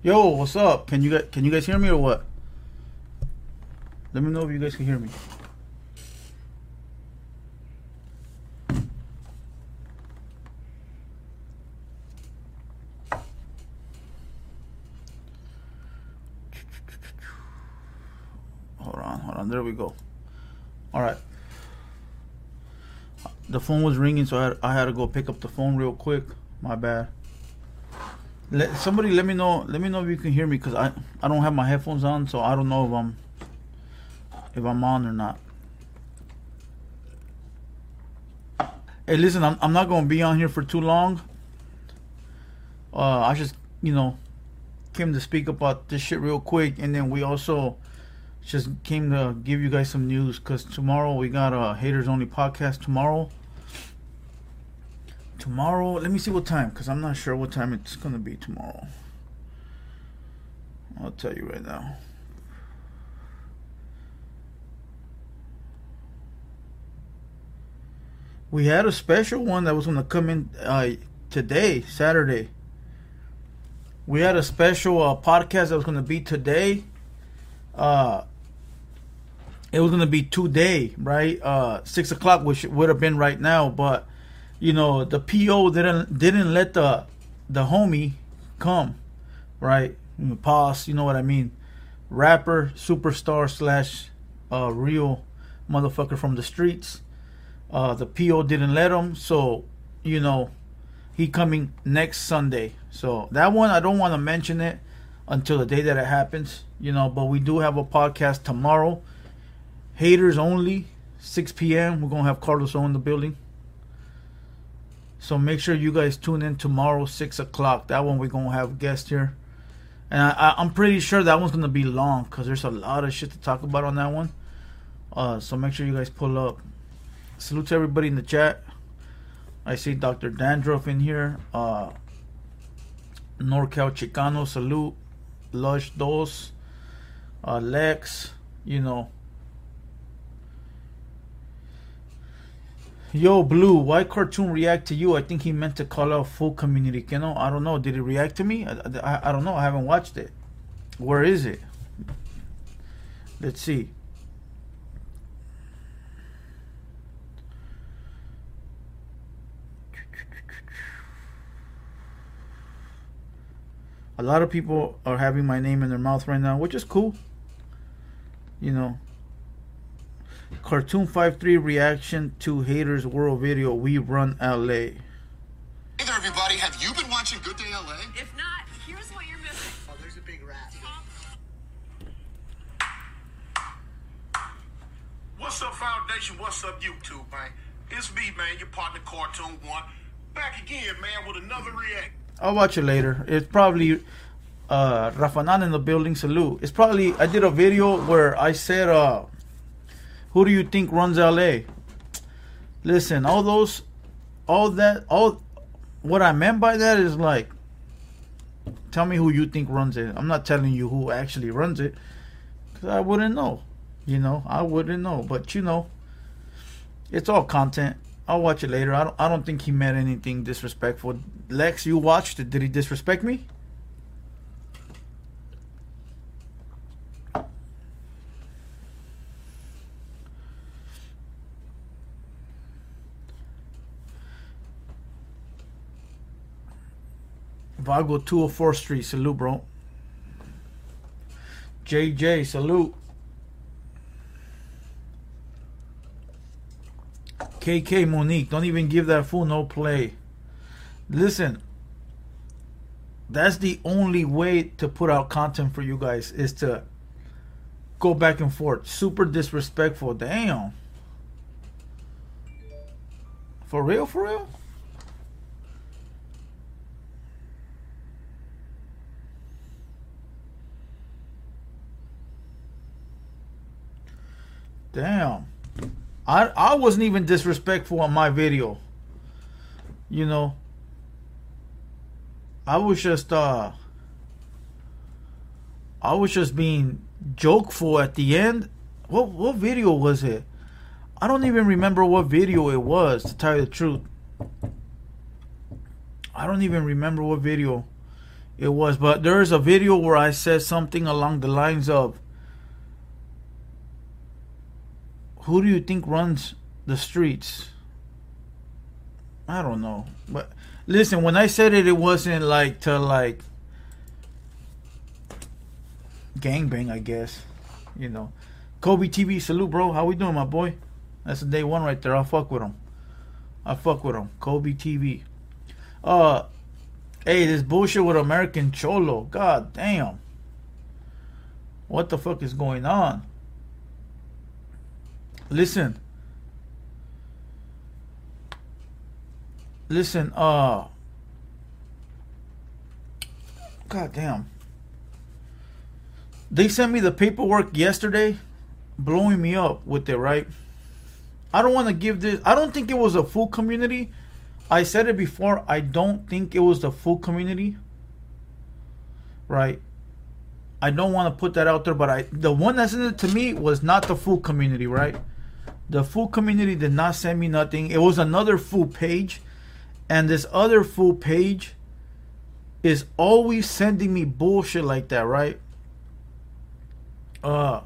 Yo, what's up? Can you can you guys hear me or what? Let me know if you guys can hear me. Hold on, hold on. There we go. All right. The phone was ringing, so I had, I had to go pick up the phone real quick. My bad. Let somebody let me know. Let me know if you can hear me because I I don't have my headphones on, so I don't know if I'm if I'm on or not. Hey, listen, I'm I'm not gonna be on here for too long. Uh, I just you know came to speak about this shit real quick, and then we also just came to give you guys some news because tomorrow we got a haters only podcast tomorrow tomorrow let me see what time because i'm not sure what time it's gonna be tomorrow. I'll tell you right now. We had a special one that was gonna come in uh, today saturday. We had a special uh, podcast that was gonna be today. Uh it was gonna be today right? Uh six o'clock which would have been right now but you know the PO didn't didn't let the the homie come, right? Pause, you know what I mean? Rapper, superstar slash uh, real motherfucker from the streets. Uh, the PO didn't let him, so you know he coming next Sunday. So that one I don't want to mention it until the day that it happens, you know. But we do have a podcast tomorrow. Haters only, 6 p.m. We're gonna have Carlos on the building. So make sure you guys tune in tomorrow, six o'clock. That one we're gonna have guests here, and I, am pretty sure that one's gonna be long because there's a lot of shit to talk about on that one. Uh, so make sure you guys pull up. Salute to everybody in the chat. I see Dr. Dandruff in here. Uh, NorCal Chicano, salute. Lush Dos, uh, Lex, you know, Yo, Blue, why cartoon react to you? I think he meant to call out full community. You know, I don't know. Did he react to me? I, I, I don't know. I haven't watched it. Where is it? Let's see. A lot of people are having my name in their mouth right now, which is cool. You know, Cartoon 5-3 reaction to Haters World video. We run LA. Hey there, everybody. Have you been watching Good Day LA? If not, here's what you're missing. Oh, there's a big rat. What's up, Foundation? What's up, YouTube, man? It's me, man, your partner, Cartoon One. Back again, man, with another react. I'll watch it later. It's probably uh Rafanan in the building. Salute. It's probably I did a video where I said uh who do you think runs LA? Listen, all those, all that, all what I meant by that is like, tell me who you think runs it. I'm not telling you who actually runs it, because I wouldn't know. You know, I wouldn't know. But you know, it's all content. I'll watch it later. I don't. I don't think he meant anything disrespectful. Lex, you watched it. Did he disrespect me? Vago 204 Street, salute, bro. JJ, salute. KK Monique, don't even give that fool no play. Listen, that's the only way to put out content for you guys is to go back and forth. Super disrespectful. Damn. For real, for real? Damn. I I wasn't even disrespectful on my video. You know. I was just uh I was just being jokeful at the end. What what video was it? I don't even remember what video it was to tell you the truth. I don't even remember what video It was, but there is a video where I said something along the lines of, "Who do you think runs the streets?" I don't know, but listen, when I said it, it wasn't like to like gangbang, I guess. You know, Kobe TV, salute, bro. How we doing, my boy? That's the day one right there. I'll fuck with him. I fuck with him. Kobe TV. Uh, hey, this bullshit with American Cholo. God damn. What the fuck is going on? Listen. Listen, uh. God damn. They sent me the paperwork yesterday, blowing me up with it, right? I don't want to give this. I don't think it was a full community. I said it before. I don't think it was the full community. Right. I don't want to put that out there, but I the one that sent it to me was not the full community, right? The full community did not send me nothing. It was another full page, and this other full page is always sending me bullshit like that, right? Uh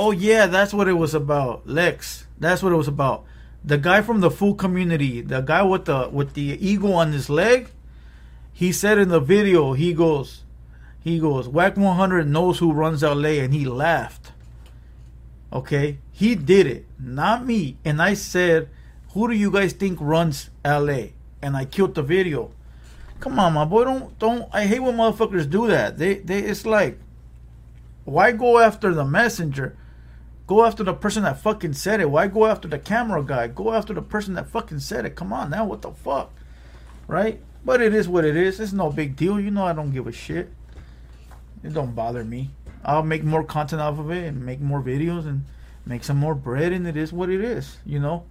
Oh yeah, that's what it was about. Lex. That's what it was about. The guy from the full community, the guy with the with the eagle on his leg, he said in the video, he goes he goes, Wack 100 knows who runs LA and he laughed. Okay? He did it, not me. And I said, Who do you guys think runs LA? And I killed the video. Come on, my boy, don't don't I hate when motherfuckers do that. They they it's like why go after the messenger? Go after the person that fucking said it. Why go after the camera guy? Go after the person that fucking said it. Come on now, what the fuck? Right? But it is what it is. It's no big deal. You know I don't give a shit. It don't bother me. I'll make more content off of it and make more videos and make some more bread and it is what it is, you know.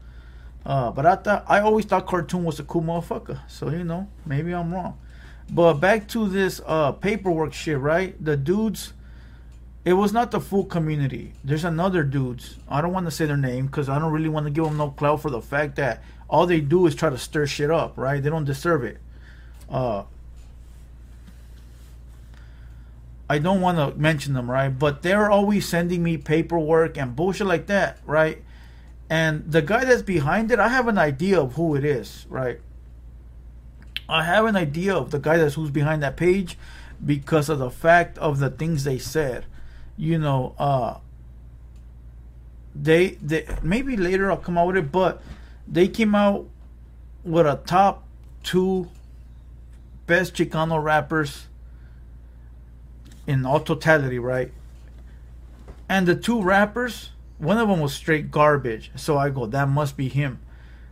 Uh, but I thought I always thought cartoon was a cool motherfucker. So you know, maybe I'm wrong. But back to this uh, paperwork shit, right? The dudes it was not the full community. There's another dudes. I don't want to say their name because I don't really want to give them no clout for the fact that all they do is try to stir shit up, right? They don't deserve it. Uh, I don't want to mention them, right? But they're always sending me paperwork and bullshit like that, right? And the guy that's behind it, I have an idea of who it is, right? I have an idea of the guy that's who's behind that page because of the fact of the things they said. You know, uh they they maybe later I'll come out with it, but they came out with a top two best Chicano rappers in all totality, right? And the two rappers, one of them was straight garbage. So I go, that must be him.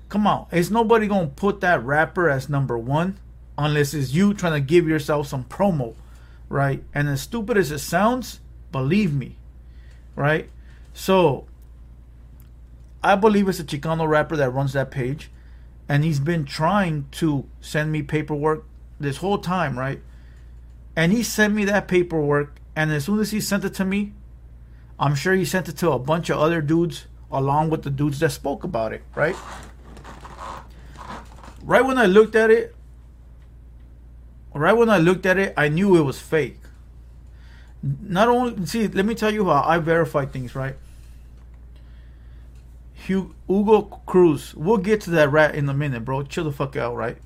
Come on, is nobody gonna put that rapper as number one unless it's you trying to give yourself some promo, right? And as stupid as it sounds, believe me, right? So I believe it's a Chicano rapper that runs that page, and he's been trying to send me paperwork this whole time, right? And he sent me that paperwork, and as soon as he sent it to me, I'm sure he sent it to a bunch of other dudes along with the dudes that spoke about it, right? Right when I looked at it, right when I looked at it, I knew it was fake. Not only, see, let me tell you how I verify things, right? Hugo Cruz. We'll get to that rat in a minute, bro. Chill the fuck out, right?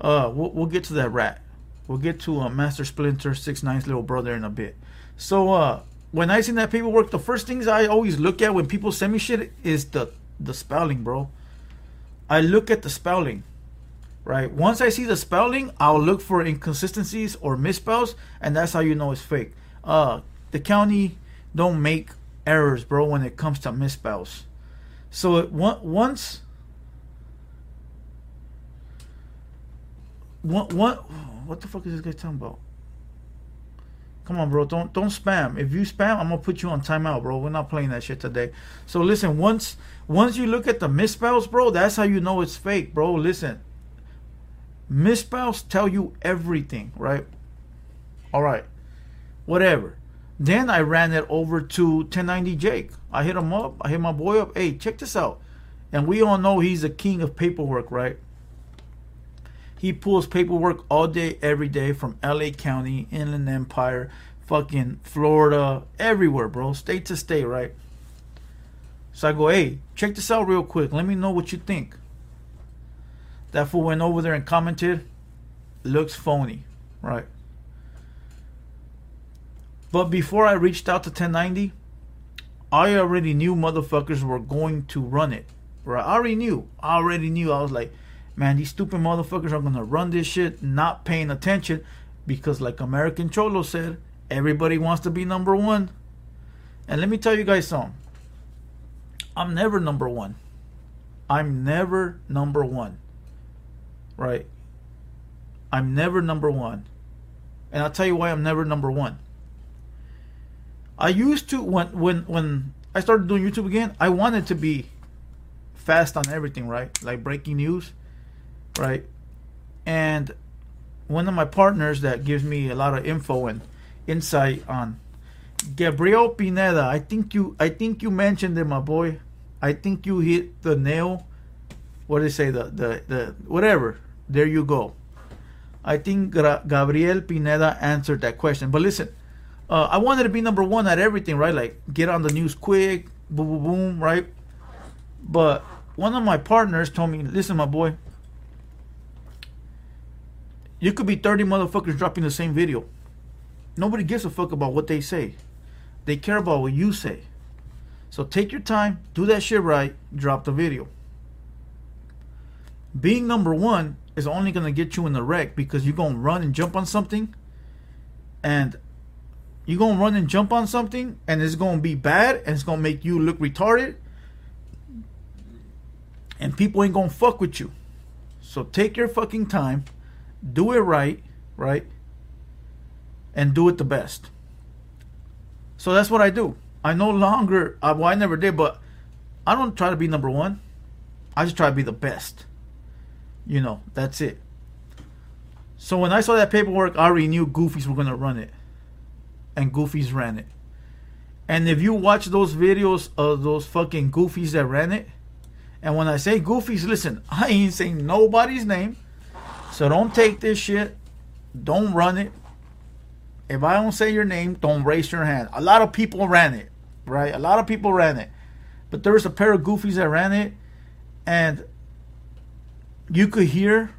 Uh, we'll, we'll get to that rat. We'll get to uh, Master Splinter Six Nine's little brother in a bit. So, uh, when I seen that paperwork, the first things I always look at when people send me shit is the the spelling, bro. I look at the spelling, right? Once I see the spelling, I'll look for inconsistencies or misspells, and that's how you know it's fake. Uh, the county don't make errors, bro, when it comes to misspells. So it, once, one, one, what the fuck is this guy talking about? Come on, bro. Don't don't spam. If you spam, I'm gonna put you on timeout, bro. We're not playing that shit today. So listen, once once you look at the misspells, bro, that's how you know it's fake, bro. Listen. Misspells tell you everything, right? All right. Whatever. Then I ran it over to 1090 Jake. I hit him up. I hit my boy up. Hey, check this out. And we all know he's a king of paperwork, right? He pulls paperwork all day, every day from LA County, Inland Empire, fucking Florida, everywhere, bro. State to state, right? So I go, hey, check this out real quick. Let me know what you think. That fool went over there and commented, looks phony, right? But before I reached out to 1090, I already knew motherfuckers were going to run it. Right? I already knew. I already knew. I was like, man, these stupid motherfuckers are gonna run this shit, not paying attention, because like American Cholo said, everybody wants to be number one. And let me tell you guys something. I'm never number one. I'm never number one. Right? I'm never number one. And I'll tell you why I'm never number one. I used to when when when I started doing YouTube again, I wanted to be fast on everything, right? Like breaking news, right? And one of my partners that gives me a lot of info and insight on Gabriel Pineda. I think you I think you mentioned it, my boy. I think you hit the nail. What do they say? The the the whatever. There you go. I think Gabriel Pineda answered that question. But listen, uh, I wanted to be number one at everything, right? Like get on the news quick, boom, boom, boom, right? But one of my partners told me, "Listen, my boy, you could be 30 motherfuckers dropping the same video. Nobody gives a fuck about what they say. They care about what you say. So take your time, do that shit right, drop the video. Being number one is only gonna get you in the wreck because you're gonna run and jump on something, and you're gonna run and jump on something, and it's gonna be bad, and it's gonna make you look retarded, and people ain't gonna fuck with you. So take your fucking time, do it right, right, and do it the best. So that's what I do. I no longer, well, I never did, but I don't try to be number one. I just try to be the best. You know, that's it. So when I saw that paperwork, I already knew Goofies were gonna run it, and Goofies ran it. And if you watch those videos of those fucking Goofies that ran it, and when I say Goofies, listen, I ain't saying nobody's name, so don't take this shit, don't run it. If I don't say your name, don't raise your hand. A lot of people ran it, right? A lot of people ran it, but there was a pair of Goofies that ran it, and you could hear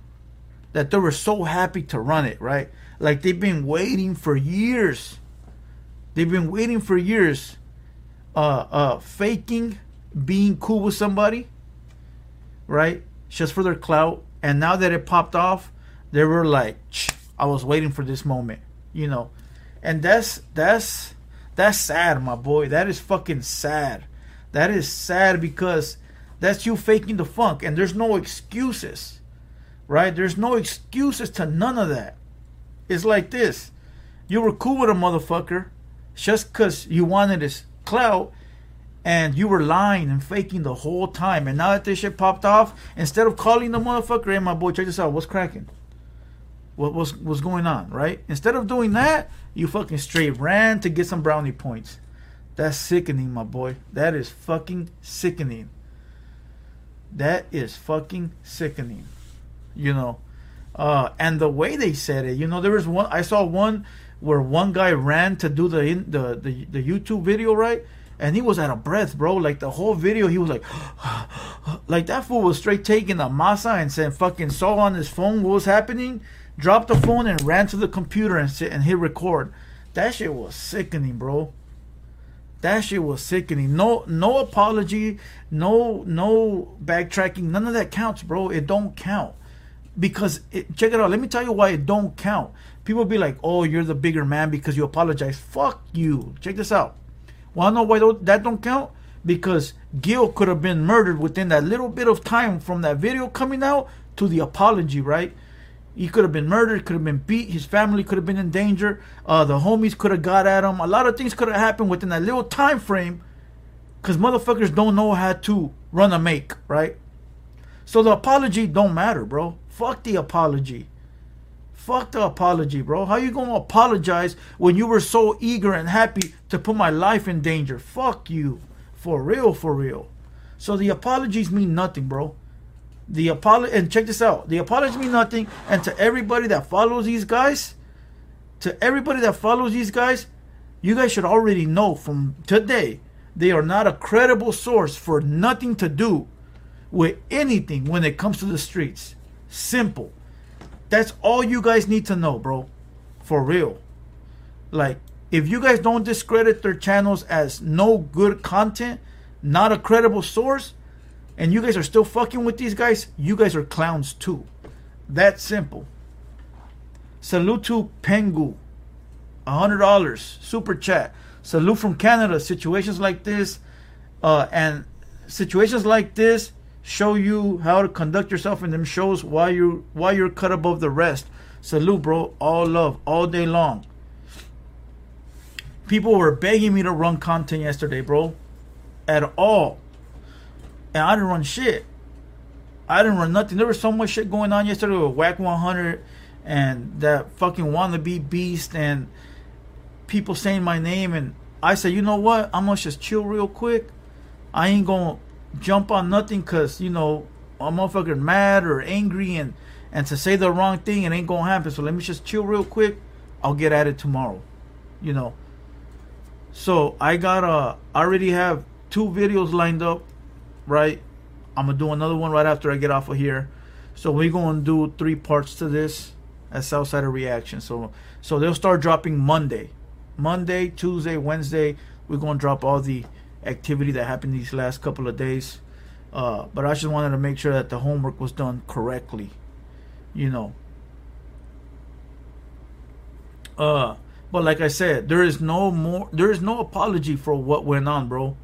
that they were so happy to run it, right? Like they've been waiting for years. They've been waiting for years, uh, uh, faking being cool with somebody, right? Just for their clout. And now that it popped off, they were like, I was waiting for this moment, you know. And that's that's that's sad, my boy. That is fucking sad. That is sad because that's you faking the funk, and there's no excuses, right? There's no excuses to none of that. It's like this: you were cool with a motherfucker just because you wanted his clout, and you were lying and faking the whole time. And now that this shit popped off, instead of calling the motherfucker, hey, my boy, check this out. What's cracking? What was what's going on, right? Instead of doing that, you fucking straight ran to get some brownie points. That's sickening, my boy. That is fucking sickening. That is fucking sickening. You know. Uh, and the way they said it, you know, there was one I saw one where one guy ran to do the the, the the YouTube video, right? And he was out of breath, bro. Like the whole video, he was like, like that fool was straight taking a masa and said, fucking saw on his phone what was happening, dropped the phone and ran to the computer and sit and hit record. That shit was sickening, bro. That shit was sickening. No, no apology, no, no backtracking. None of that counts, bro. It don't count because it, check it out. Let me tell you why it don't count. People be like, "Oh, you're the bigger man because you apologize." Fuck you. Check this out. Wanna know why that don't count? Because Gil could have been murdered within that little bit of time from that video coming out to the apology, right? He could have been murdered, could have been beat, his family could have been in danger, uh, the homies could have got at him. A lot of things could have happened within that little time frame because motherfuckers don't know how to run a make, right? So the apology don't matter, bro. Fuck the apology. Fuck the apology, bro. How you gonna apologize when you were so eager and happy to put my life in danger? Fuck you. For real, for real. So the apologies mean nothing, bro. The apology and check this out. The apologies mean nothing, and to everybody that follows these guys, to everybody that follows these guys, you guys should already know from today they are not a credible source for nothing to do with anything when it comes to the streets. Simple. That's all you guys need to know, bro. For real. Like, if you guys don't discredit their channels as no good content, not a credible source, and you guys are still fucking with these guys, you guys are clowns too. That simple. Salute to Pengu. $100 super chat. Salute from Canada. Situations like this uh, and situations like this show you how to conduct yourself in them shows why you why you're cut above the rest. Salute, bro. All love, all day long. People were begging me to run content yesterday, bro. At all. And I didn't run shit. I didn't run nothing. There was so much shit going on yesterday with Wack 100 and that fucking wannabe beast and people saying my name. And I said, you know what? I'm gonna just chill real quick. I ain't gonna jump on nothing because, you know, I'm motherfucker mad or angry and, and to say the wrong thing, it ain't gonna happen. So let me just chill real quick. I'll get at it tomorrow. You know. So I got uh I already have two videos lined up, right? I'm gonna do another one right after I get off of here. So we're gonna do three parts to this as Southsider reaction. So so they'll start dropping Monday. Monday, Tuesday, Wednesday, we're gonna drop all the activity that happened these last couple of days. Uh, but I just wanted to make sure that the homework was done correctly. You know. Uh but like I said, there is no more there is no apology for what went on, bro.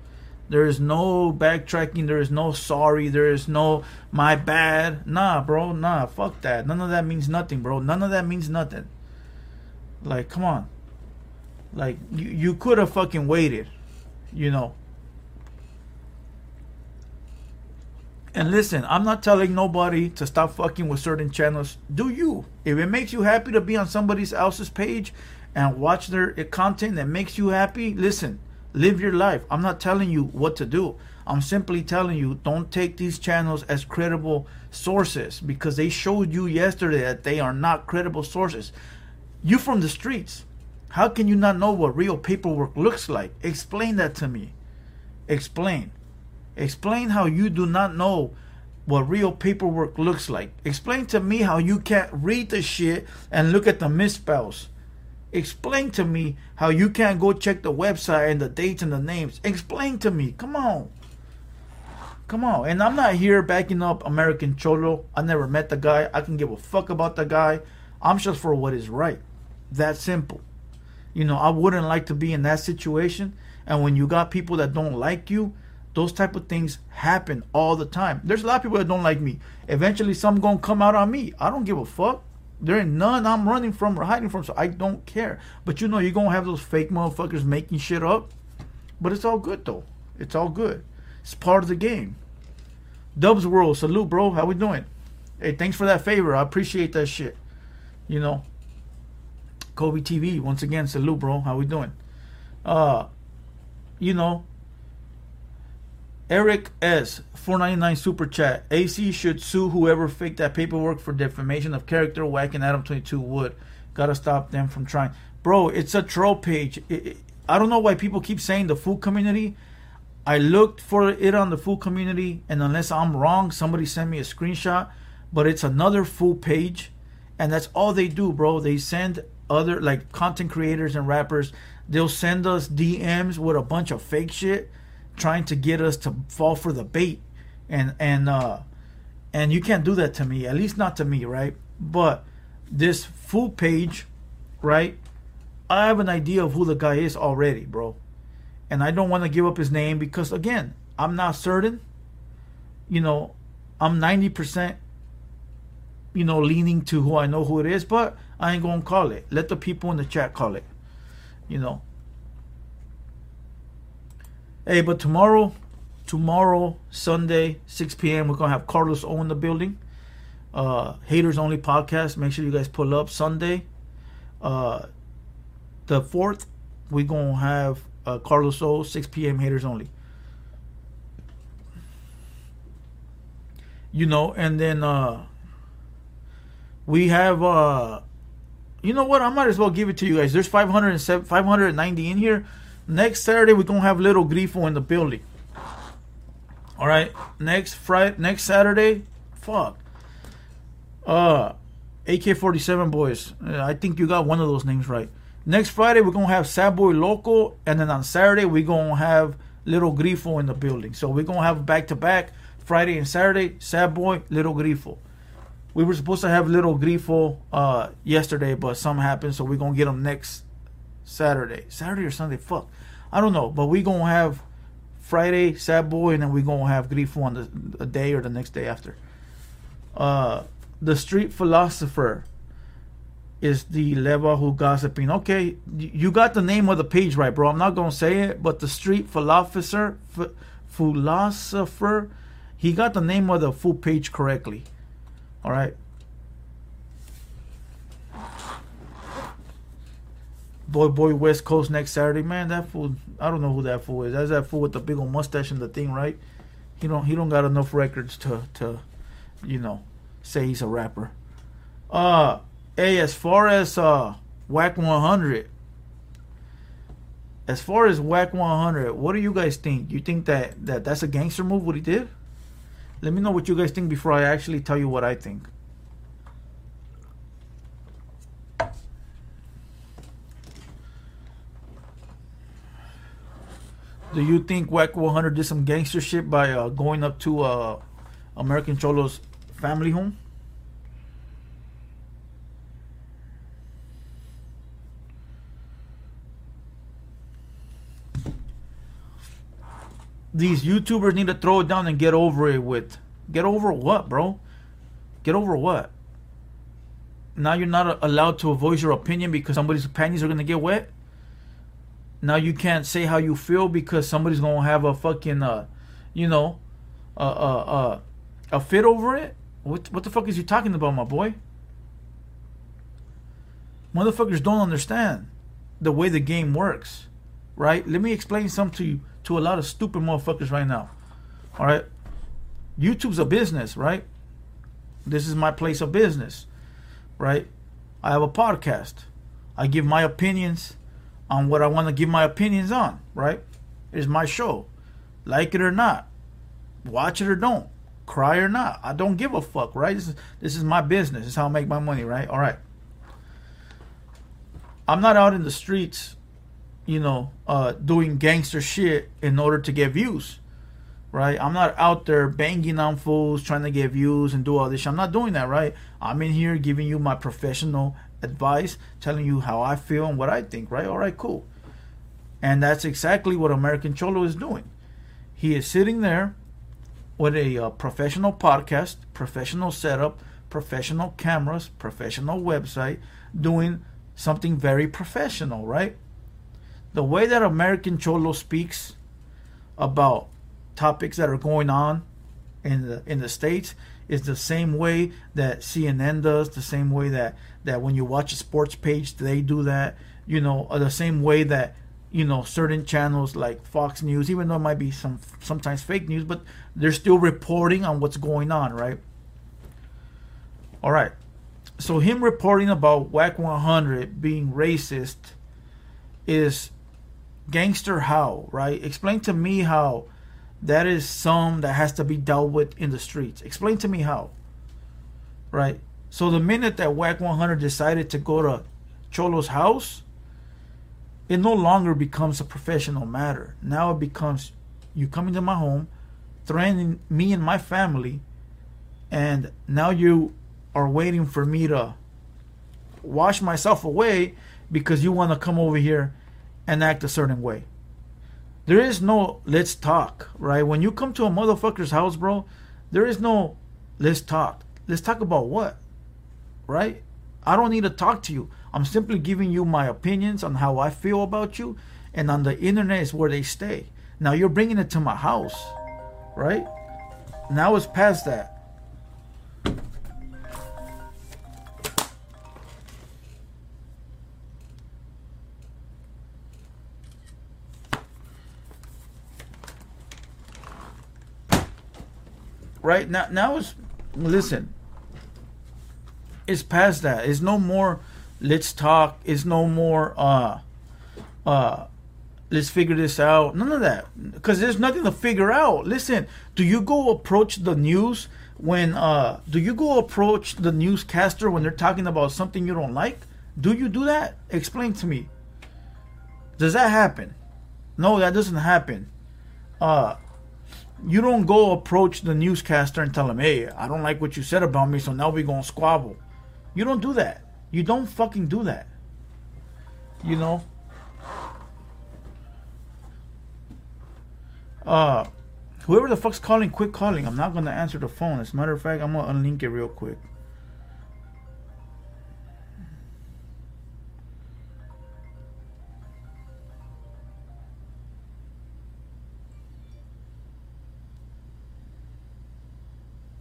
There is no backtracking, there is no sorry, there is no my bad. Nah, bro, nah, fuck that. None of that means nothing, bro. None of that means nothing. Like, come on. Like you you could have fucking waited, you know. And listen, I'm not telling nobody to stop fucking with certain channels. Do you? If it makes you happy to be on somebody else's page and watch their eh, content that makes you happy, listen, live your life. I'm not telling you what to do. I'm simply telling you don't take these channels as credible sources because they showed you yesterday that they are not credible sources. You from the streets. How can you not know what real paperwork looks like? Explain that to me. Explain. Explain how you do not know what real paperwork looks like. Explain to me how you can't read the shit and look at the misspells. Explain to me how you can't go check the website and the dates and the names. Explain to me. Come on. Come on. And I'm not here backing up American Cholo. I never met the guy. I can give a fuck about the guy. I'm just for what is right. That simple. You know, I wouldn't like to be in that situation. And when you got people that don't like you, those type of things happen all the time. There's a lot of people that don't like me. Eventually, some gonna come out on me. I don't give a fuck. There ain't none I'm running from or hiding from, so I don't care. But you know, you're gonna have those fake motherfuckers making shit up. But it's all good though. It's all good. It's part of the game. Dubs World, salute, bro. How we doing? Hey, thanks for that favor. I appreciate that shit. You know. Kobe TV, once again, salute, bro. How we doing? Uh, you know, Eric S. 499 super chat. AC should sue whoever faked that paperwork for defamation of character. Whacking Adam 22 would. Gotta stop them from trying. Bro, it's a troll page. It, it, I don't know why people keep saying the food community. I looked for it on the food community, and unless I'm wrong, somebody sent me a screenshot. But it's another food page, and that's all they do, bro. They send other like content creators and rappers. They'll send us DMs with a bunch of fake shit trying to get us to fall for the bait. And and uh and you can't do that to me at least not to me right? But this full page right? I have an idea of who the guy is already bro. And i don't want to give up his name because again i'm not certain. You know i'm 90% you know leaning to who i know who it is but i ain't gonna call it. Let the people in the chat call it you know Hey, but tomorrow, tomorrow, Sunday, 6 p.m., we're going to have Carlos O in the building. Uh, Haters Only podcast. Make sure you guys pull up Sunday. Uh, the 4th, we're going to have uh, Carlos O, 6 p.m., Haters Only. you know, and then uh we have uh you know what? I might as well give it to you guys. There's 507 590 in here. Next Saturday we're gonna have little Grifo in the building. All right. Next Friday, next Saturday, fuck. Uh, AK-47 boys. I think you got one of those names right. Next Friday we're gonna have Sad Boy Local, and then on Saturday we're gonna have Little Grifo in the building. So we're gonna have back to back Friday and Saturday. Sad Boy, Little Grifo. We were supposed to have Little Grifo uh, yesterday, but something happened, so we're gonna get them next Saturday, Saturday or Sunday. Fuck, I don't know, but we gonna have Friday Sad Boy, and then we gonna have Grifo on the a day or the next day after. Uh, the Street Philosopher is the Leva who gossiping. Okay, you got the name of the page right, bro. I'm not gonna say it, but the Street Philosopher, ph- philosopher, he got the name of the full page correctly. All right. Boy, boy, West Coast next Saturday, man. That fool, I don't know who that fool is. That's that fool with the big old mustache and the thing, right? He don't, he don't got enough records to, to, you know, say he's a rapper. Uh, hey, as far as uh, Wack 100, as far as Wack 100, what do you guys think? You think that, that that's a gangster move? What he did? Let me know what you guys think before I actually tell you what I think. Do you think Wack 100 did some gangster shit by uh, going up to uh, American Cholo's family home? These YouTubers need to throw it down and get over it with. Get over what, bro? Get over what? Now you're not allowed to voice your opinion because somebody's panties are gonna get wet. Now you can't say how you feel because somebody's gonna have a fucking, uh, you know, uh, uh, uh, a fit over it. What what the fuck is you talking about, my boy? Motherfuckers don't understand the way the game works, right? Let me explain something to you to a lot of stupid motherfuckers right now. All right, YouTube's a business, right? This is my place of business, right? I have a podcast. I give my opinions on what I want to give my opinions on, right? It's my show. Like it or not. Watch it or don't. Cry or not. I don't give a fuck, right? This is this is my business. This is how I make my money, right? All right. I'm not out in the streets, you know, uh, doing gangster shit in order to get views, right? I'm not out there banging on fools trying to get views and do all this. shit. I'm not doing that, right? I'm in here giving you my professional advice, telling you how I feel and what I think, right? All right, cool. And that's exactly what American Cholo is doing. He is sitting there with a uh, professional podcast, professional setup, professional cameras, professional website, doing something very professional, right? The way that American Cholo speaks about topics that are going on in the in the states is the same way that CNN does, the same way that that when you watch a sports page they do that, you know, uh, the same way that you know certain channels like Fox News, even though it might be some sometimes fake news, but they're still reporting on what's going on, right? All right. So him reporting about Wack 100 being racist is gangster how, right? Explain to me how that is some that has to be dealt with in the streets. Explain to me how. Right? So the minute that Wack 100 decided to go to Cholo's house, it no longer becomes a professional matter. Now it becomes you coming to my home, threatening me and my family, and now you are waiting for me to wash myself away because you want to come over here and act a certain way. There is no let's talk, right? When you come to a motherfucker's house, bro, there is no let's talk. Let's talk about what? Right? I don't need to talk to you. I'm simply giving you my opinions on how I feel about you, and on the internet is where they stay. Now you're bringing it to my house, right? Now it's past that. right now now is listen, it's past that. It's no more. Let's talk. It's no more. Uh, uh, let's figure this out. None of that, because there's nothing to figure out. Listen, do you go approach the news when? Uh, do you go approach the newscaster when they're talking about something you don't like? Do you do that? Explain to me. Does that happen? No, that doesn't happen. Uh, you don't go approach the newscaster and tell him, "Hey, I don't like what you said about me, so now we're gonna squabble." You don't do that. You don't fucking do that. You know. Uh, whoever the fuck's calling, quit calling. I'm not gonna answer the phone. As a matter of fact, I'm gonna unlink it real quick.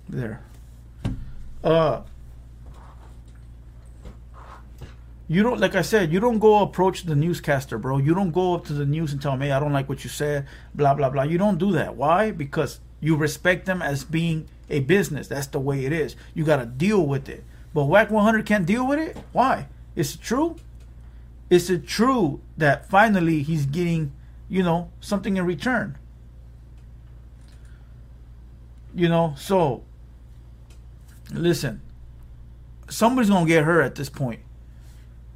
There. Uh you don't like I said, you don't go approach the newscaster, bro. You don't go up to the news and tell me hey, I don't like what you said, blah blah blah. You don't do that. Why? Because you respect them as being a business. That's the way it is. You gotta deal with it. But Wack 100 can't deal with it? Why? Is it true? Is it true that finally he's getting, you know, something in return? You know, so listen, somebody's gonna get hurt at this point.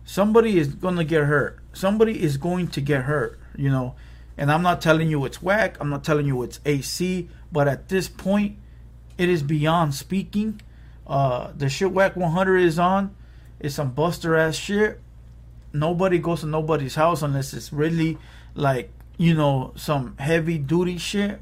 Somebody is gonna get hurt. Somebody is going to get hurt, you know. And I'm not telling you it's whack, I'm not telling you it's AC, but at this point, it is beyond speaking. Uh, the shit Wack 100 is on. It's some buster ass shit. Nobody goes to nobody's house unless it's really like, you know, some heavy duty shit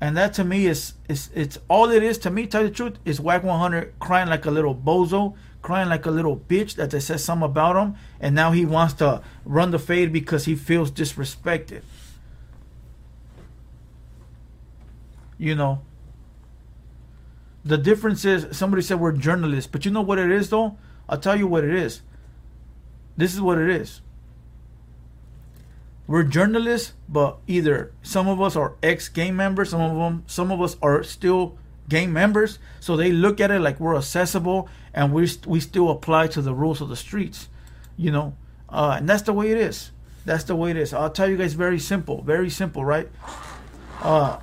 and that to me is is it's all it is to me. Tell you the truth, is Wack 100 crying like a little bozo, crying like a little bitch that they said something about him, and now he wants to run the fade because he feels disrespected. You know. The difference is somebody said we're journalists, but you know what it is though? I'll tell you what it is. This is what it is we're journalists, but either some of us are ex gang members, some of them, some of us are still gang members, so they look at it like we're accessible and we we still apply to the rules of the streets, you know, uh, and that's the way it is. That's the way it is. I'll tell you guys very simple, very simple, right? Uh,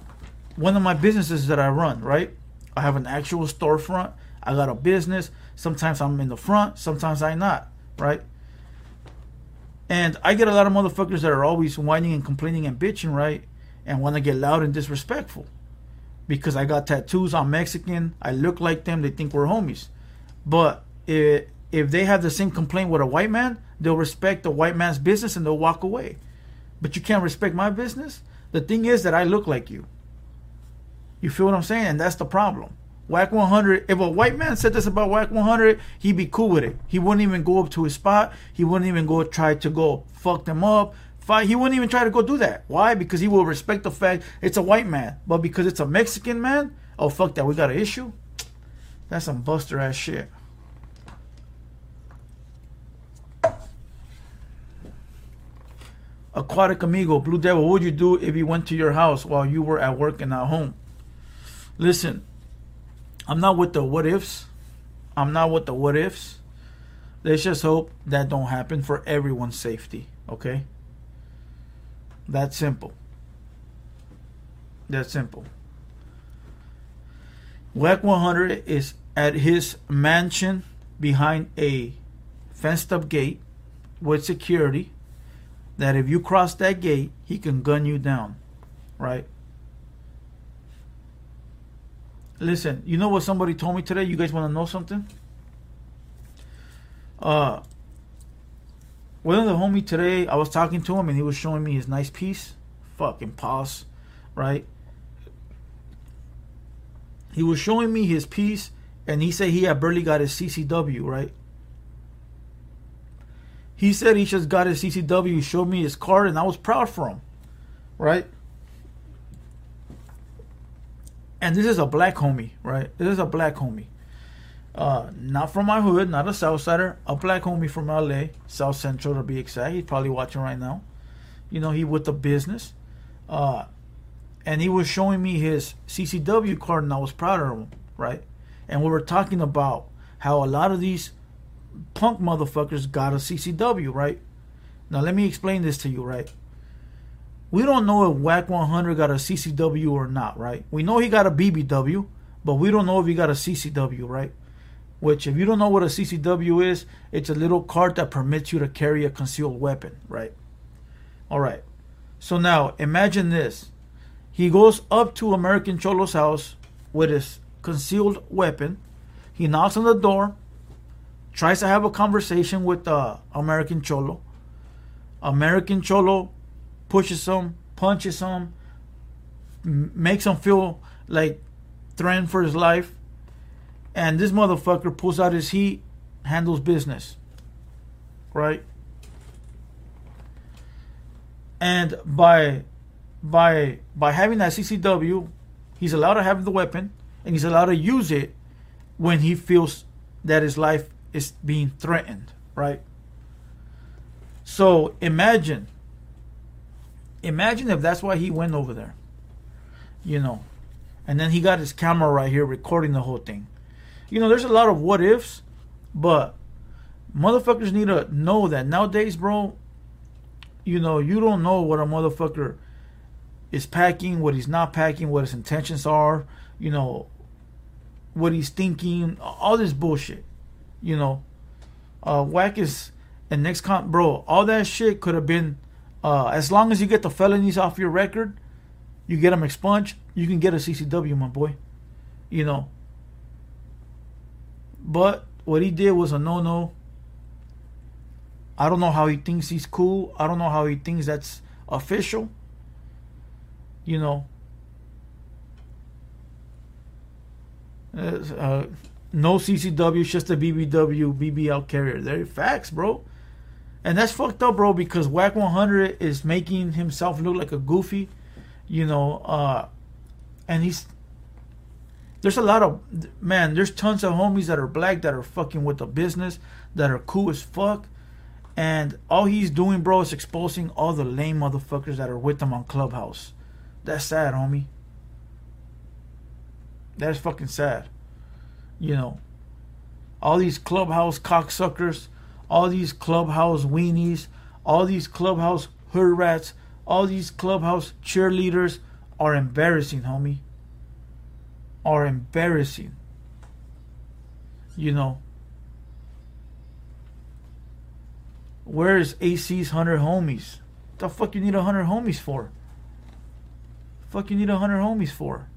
one of my businesses that I run, right? I have an actual storefront. I got a business. Sometimes I'm in the front, sometimes I'm not, right? And I get a lot of motherfuckers that are always whining and complaining and bitching, right? And want to get loud and disrespectful. Because I got tattoos, I'm Mexican, I look like them, they think we're homies. But if, if they have the same complaint with a white man, they'll respect the white man's business and they'll walk away. But you can't respect my business? The thing is that I look like you. You feel what I'm saying? And that's the problem. Wack 100. If a white man said this about Wack 100, he'd be cool with it. He wouldn't even go up to his spot. He wouldn't even go try to go fuck them up. He wouldn't even try to go do that. Why? Because he will respect the fact it's a white man. But because it's a Mexican man, oh fuck that, we got an issue. That's some buster ass shit. Aquatic Amigo, Blue Devil, what would you do if he went to your house while you were at work and not home? Listen, I'm not with the what ifs. I'm not with the what ifs. Let's just hope that don't happen for everyone's safety. Okay. That's simple. That's simple. Wack 100 is at his mansion behind a fenced up gate with security. That if you cross that gate, he can gun you down. Right? Listen, you know what somebody told me today? You guys want to know something? Uh, of the homie today, I was talking to him and he was showing me his nice piece. Fucking pause, right? He was showing me his piece and he said he had barely got his CCW, right? He said he just got his CCW, he showed me his card, and I was proud for him, right? and this is a black homie, right? This is a black homie. Uh, not from my hood, not a Southsider, a black homie from LA, South Central to be exact. He's probably watching right now. You know, he with the business. Uh, and he was showing me his CCW card, and I was proud of him, right? And we were talking about how a lot of these punk motherfuckers got a CCW, right? Now let me explain this to you, right? We don't know if Wack 100 got a CCW or not, right? We know he got a BBW, but we don't know if he got a CCW, right? Which, if you don't know what a CCW is, it's a little card that permits you to carry a concealed weapon, right? All right. So now imagine this. He goes up to American Cholo's house with his concealed weapon. He knocks on the door, tries to have a conversation with uh, American Cholo. American Cholo pushes him, punches him, m- makes him feel like threatened for his life. And this motherfucker pulls out his heat, handles business. Right? And by by by having that CCW, he's allowed to have the weapon and he's allowed to use it when he feels that his life is being threatened, right? So imagine imagine if that's why he went over there. You know. And then he got his camera right here recording the whole thing. You know, there's a lot of what ifs, but motherfuckers need to know that nowadays, bro, you know, you don't know what a motherfucker is packing, what he's not packing, what his intentions are, you know, what he's thinking, all this bullshit. You know, uh, whack is and next con, bro. All that shit could have been, uh, as long as you get the felonies off your record, you get them expunged, you can get a CCW, my boy. You know. But what he did was a no-no. I don't know how he thinks he's cool. I don't know how he thinks that's official. You know. Uh, no CCW, just a BBW, BBL carrier. They're facts, bro. And that's fucked up, bro, because Wack 100 is making himself look like a goofy, you know, uh, and he's. There's a lot of. Man, there's tons of homies that are black that are fucking with the business, that are cool as fuck. And all he's doing, bro, is exposing all the lame motherfuckers that are with him on Clubhouse. That's sad, homie. That's fucking sad. You know, all these Clubhouse cocksuckers, all these Clubhouse weenies, all these Clubhouse hood rats, all these Clubhouse cheerleaders are embarrassing, homie. Are embarrassing. You know, Where is AC's hundred homies? What The fuck you need a hundred homies for? Fuck you need a hundred homies for?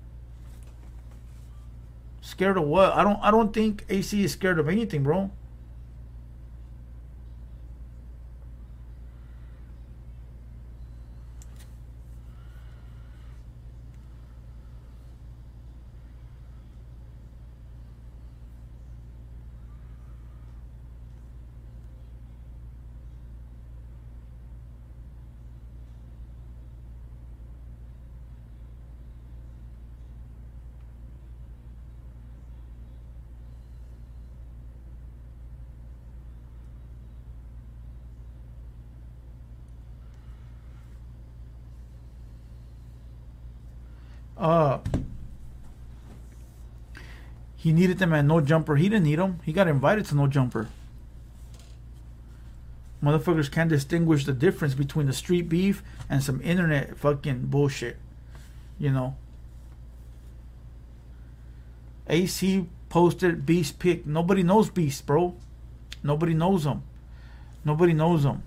Scared of what? I don't I don't think AC is scared of anything, bro. Uh, he needed them at no jumper. He didn't need them. He got invited to no jumper. Motherfuckers can't distinguish the difference between the street beef and some internet fucking bullshit. You know. AC posted Beast pick. Nobody knows Beast, bro. Nobody knows him. Nobody knows him.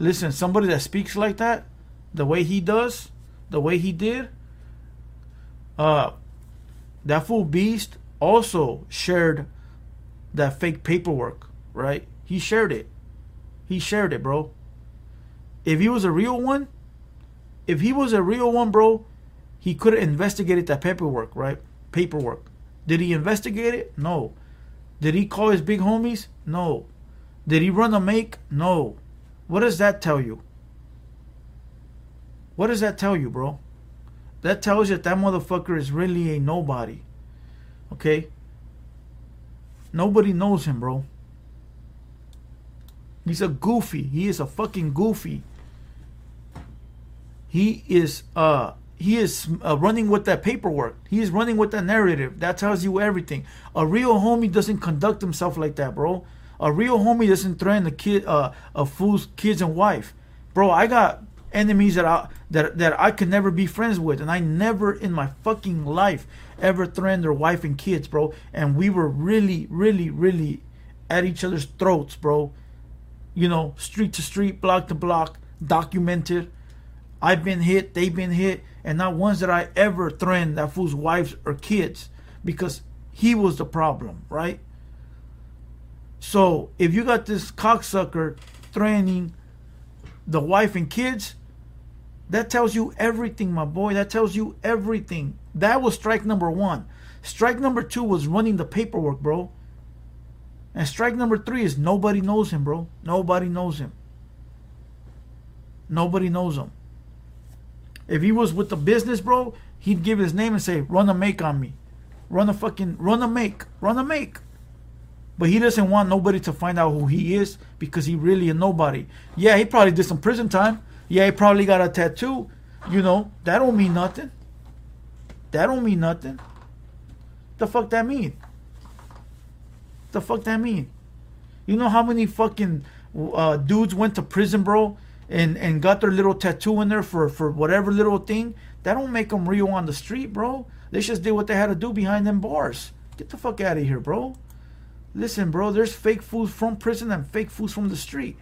Listen, somebody that speaks like that, the way he does, the way he did, uh, that fool Beast also shared that fake paperwork, right? He shared it. He shared it, bro. If he was a real one, if he was a real one, bro, he could have investigated that paperwork, right? Paperwork. Did he investigate it? No. Did he call his big homies? No. Did he run a make? No. What does that tell you? What does that tell you, bro? That tells you that that motherfucker is really a nobody. Okay? Nobody knows him, bro. He's a goofy. He is a fucking goofy. He is uh he is uh, running with that paperwork. He is running with that narrative. That tells you everything. A real homie doesn't conduct himself like that, bro. A real homie doesn't threaten a kid, uh, a fool's kids and wife, bro. I got enemies that I that that I could never be friends with, and I never in my fucking life ever threatened their wife and kids, bro. And we were really, really, really at each other's throats, bro. You know, street to street, block to block, documented. I've been hit, they've been hit, and not once did I ever threaten that fool's wives or kids because he was the problem, right? So if you got this cocksucker threatening the wife and kids, that tells you everything, my boy. That tells you everything. That was strike number one. Strike number two was running the paperwork, bro. And strike number three is nobody knows him, bro. Nobody knows him. Nobody knows him. If he was with the business, bro, he'd give his name and say, run a make on me. Run a fucking, run a make. Run a make. But he doesn't want nobody to find out who he is because he really a nobody. Yeah, he probably did some prison time. Yeah, he probably got a tattoo. You know, that don't mean nothing. That don't mean nothing. The fuck that mean? The fuck that mean? You know how many fucking uh, dudes went to prison, bro, and and got their little tattoo in there for for whatever little thing? That don't make them real on the street, bro. They just did what they had to do behind them bars. Get the fuck out of here, bro. Listen, bro. There's fake fools from prison and fake fools from the street.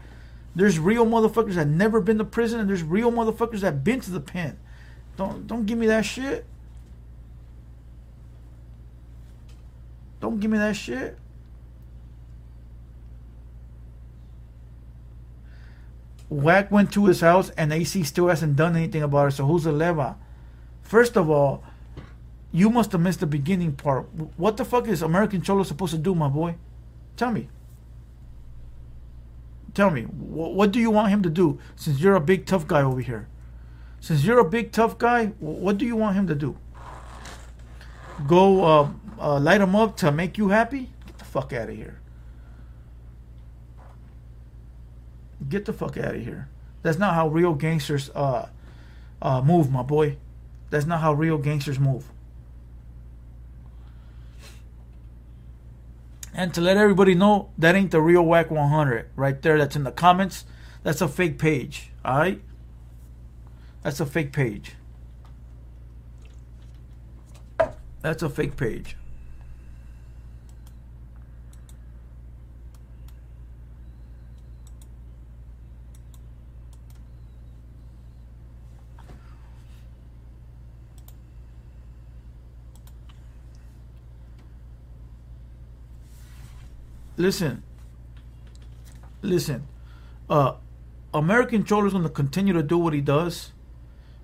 There's real motherfuckers that never been to prison, and there's real motherfuckers that been to the pen. Don't don't give me that shit. Don't give me that shit. Wack went to his house and AC still hasn't done anything about it. So who's the leva? First of all, you must have missed the beginning part. What the fuck is American Cholo supposed to do, my boy? Tell me. Tell me, wh- what do you want him to do since you're a big tough guy over here? Since you're a big tough guy, wh- what do you want him to do? Go uh, uh, light him up to make you happy? Get the fuck out of here. Get the fuck out of here. That's not how real gangsters uh, uh, move, my boy. That's not how real gangsters move. And to let everybody know, that ain't the real Wack 100 right there. That's in the comments. That's a fake page. All right? That's a fake page. That's a fake page. Listen, listen. Uh, American is going to continue to do what he does,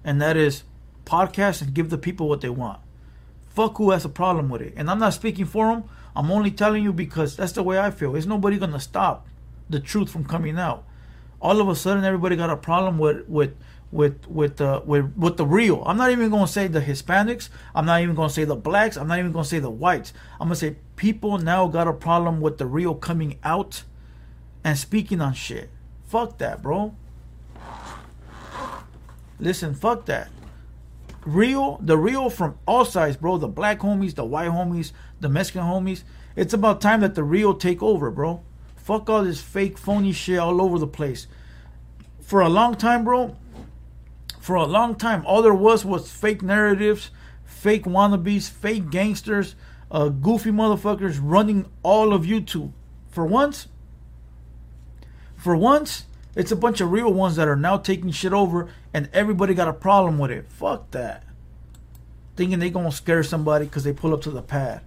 and that is podcast and give the people what they want. Fuck who has a problem with it. And I'm not speaking for him. I'm only telling you because that's the way I feel. There's nobody going to stop the truth from coming out. All of a sudden, everybody got a problem with with with with uh, with with the real. I'm not even to say the Hispanics. I'm not even to say the blacks. I'm not even to say the whites. I'm to say people now got a problem with the real coming out and speaking on shit. Fuck that, bro. Listen, fuck that. Real, the real from all sides, bro. The black homies, the white homies, the Mexican homies. It's about time that the real take over, bro. Fuck all this fake, phony shit all over the place. For a long time, bro, for a long time, all there was was fake narratives, fake wannabes, fake gangsters, uh, goofy motherfuckers running all of YouTube. For once, for once, it's a bunch of real ones that are now taking shit over, and everybody got a problem with it. Fuck that. Thinking they gonna scare somebody because they pull up to the pad.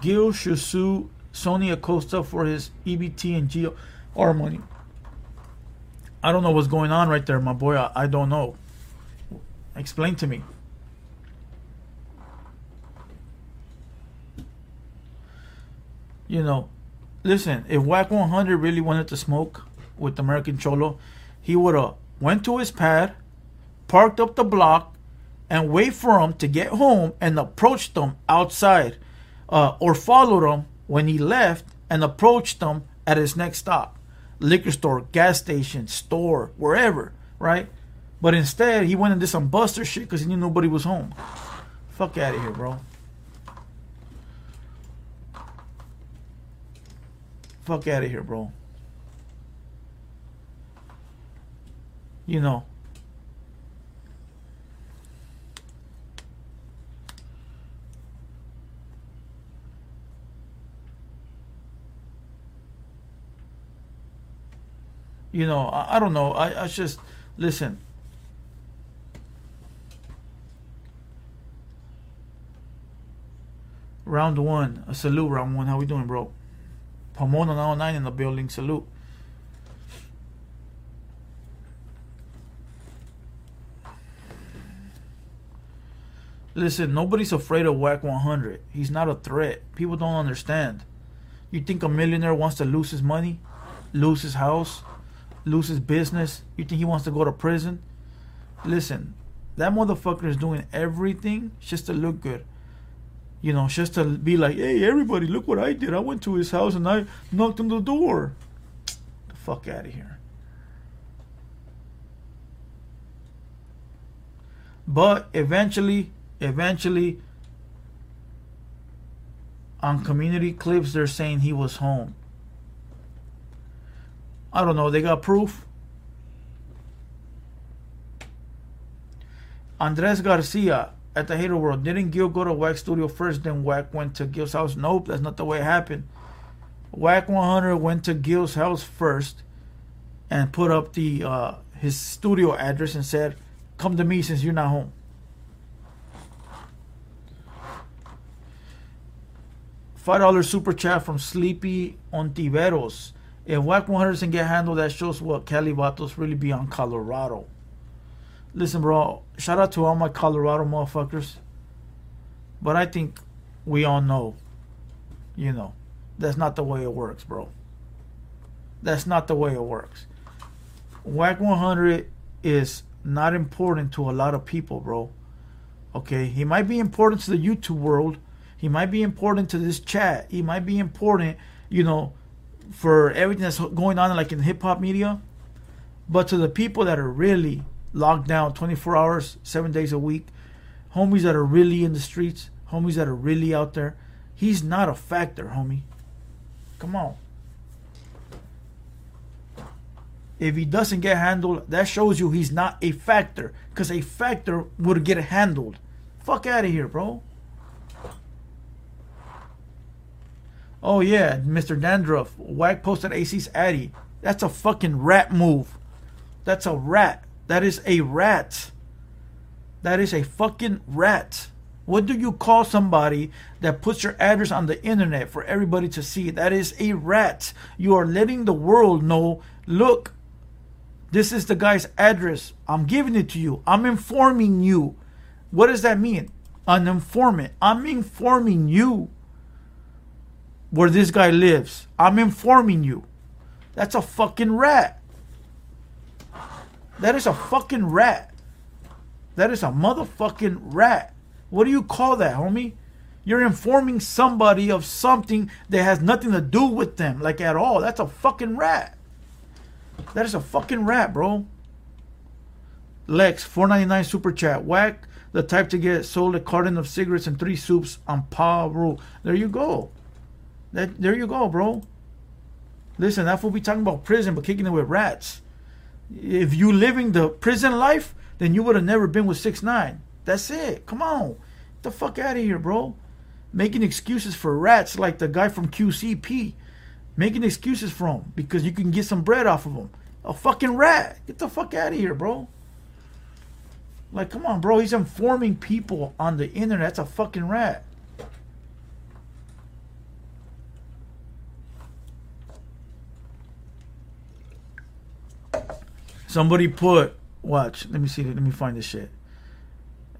Gil should sue Sony Acosta for his EBT and GR money. I don't know what's going on right there, my boy. I, I don't know. Explain to me. You know, listen, if Wack 100 really wanted to smoke with American Cholo, he would have went to his pad, parked up the block, and wait for him to get home and approached them outside, uh, or followed him when he left and approached them at his next stop liquor store, gas station, store, wherever, right? But instead, he went and did some buster shit because he knew nobody was home. Fuck out of here, bro. Fuck out of here, bro. You know. You know, I, I don't know. I, I just listen. Round one, a salute. Round one, how we doing, bro? Pomona 909 in the building. Salute. Listen, nobody's afraid of Wack 100. He's not a threat. People don't understand. You think a millionaire wants to lose his money, lose his house, lose his business? You think he wants to go to prison? Listen, that motherfucker is doing everything just to look good. You know, just to be like, hey, everybody, look what I did. I went to his house and I knocked on the door. the fuck out of here. But eventually, eventually, on community clips, they're saying he was home. I don't know. They got proof. Andres Garcia at the Hater World. Didn't Gil go to Wack Studio first, then Wack went to Gil's house? Nope, that's not the way it happened. Wack 100 went to Gil's house first and put up the uh, his studio address and said, "Come to me since you're not home." Five dollar super chat from Sleepy Ontiveros. If Wack 100 doesn't get handled, that shows what Cali Vatos really be on Colorado. Listen, bro, shout out to all my Colorado motherfuckers. But I think we all know, you know, that's not the way it works, bro. That's not the way it works. Wack 100 is not important to a lot of people, bro. Okay, he might be important to the YouTube world. He might be important to this chat. He might be important, you know, for everything that's going on, like in hip hop media. But to the people that are really locked down 24 hours, seven days a week, homies that are really in the streets, homies that are really out there, he's not a factor, homie. Come on. If he doesn't get handled, that shows you he's not a factor. Because a factor would get handled. Fuck out of here, bro. Oh yeah, Mr. Dandruff. Wack posted AC's Addy. That's a fucking rat move. That's a rat. That is a rat. That is a fucking rat. What do you call somebody that puts your address on the internet for everybody to see? That is a rat. You are letting the world know look, this is the guy's address. I'm giving it to you. I'm informing you. What does that mean? An informant. I'm informing you where this guy lives. I'm informing you. That's a fucking rat. That is a fucking rat. That is a motherfucking rat. What do you call that, homie? You're informing somebody of something that has nothing to do with them, like at all. That's a fucking rat. That is a fucking rat, bro. Lex, 499 super chat. Wack the type to get sold a carton of cigarettes and three soups on Pa Rule. There you go. That there you go, bro. Listen, that fool be talking about prison, but kicking it with rats. If you living the prison life, then you would have never been with six nine. That's it. Come on, Get the fuck out of here, bro. Making excuses for rats like the guy from QCP. Making excuses for him because you can get some bread off of him. A fucking rat. Get the fuck out of here, bro. Like, come on, bro. He's informing people on the internet. That's a fucking rat. Somebody put, watch, let me see, let me find this shit.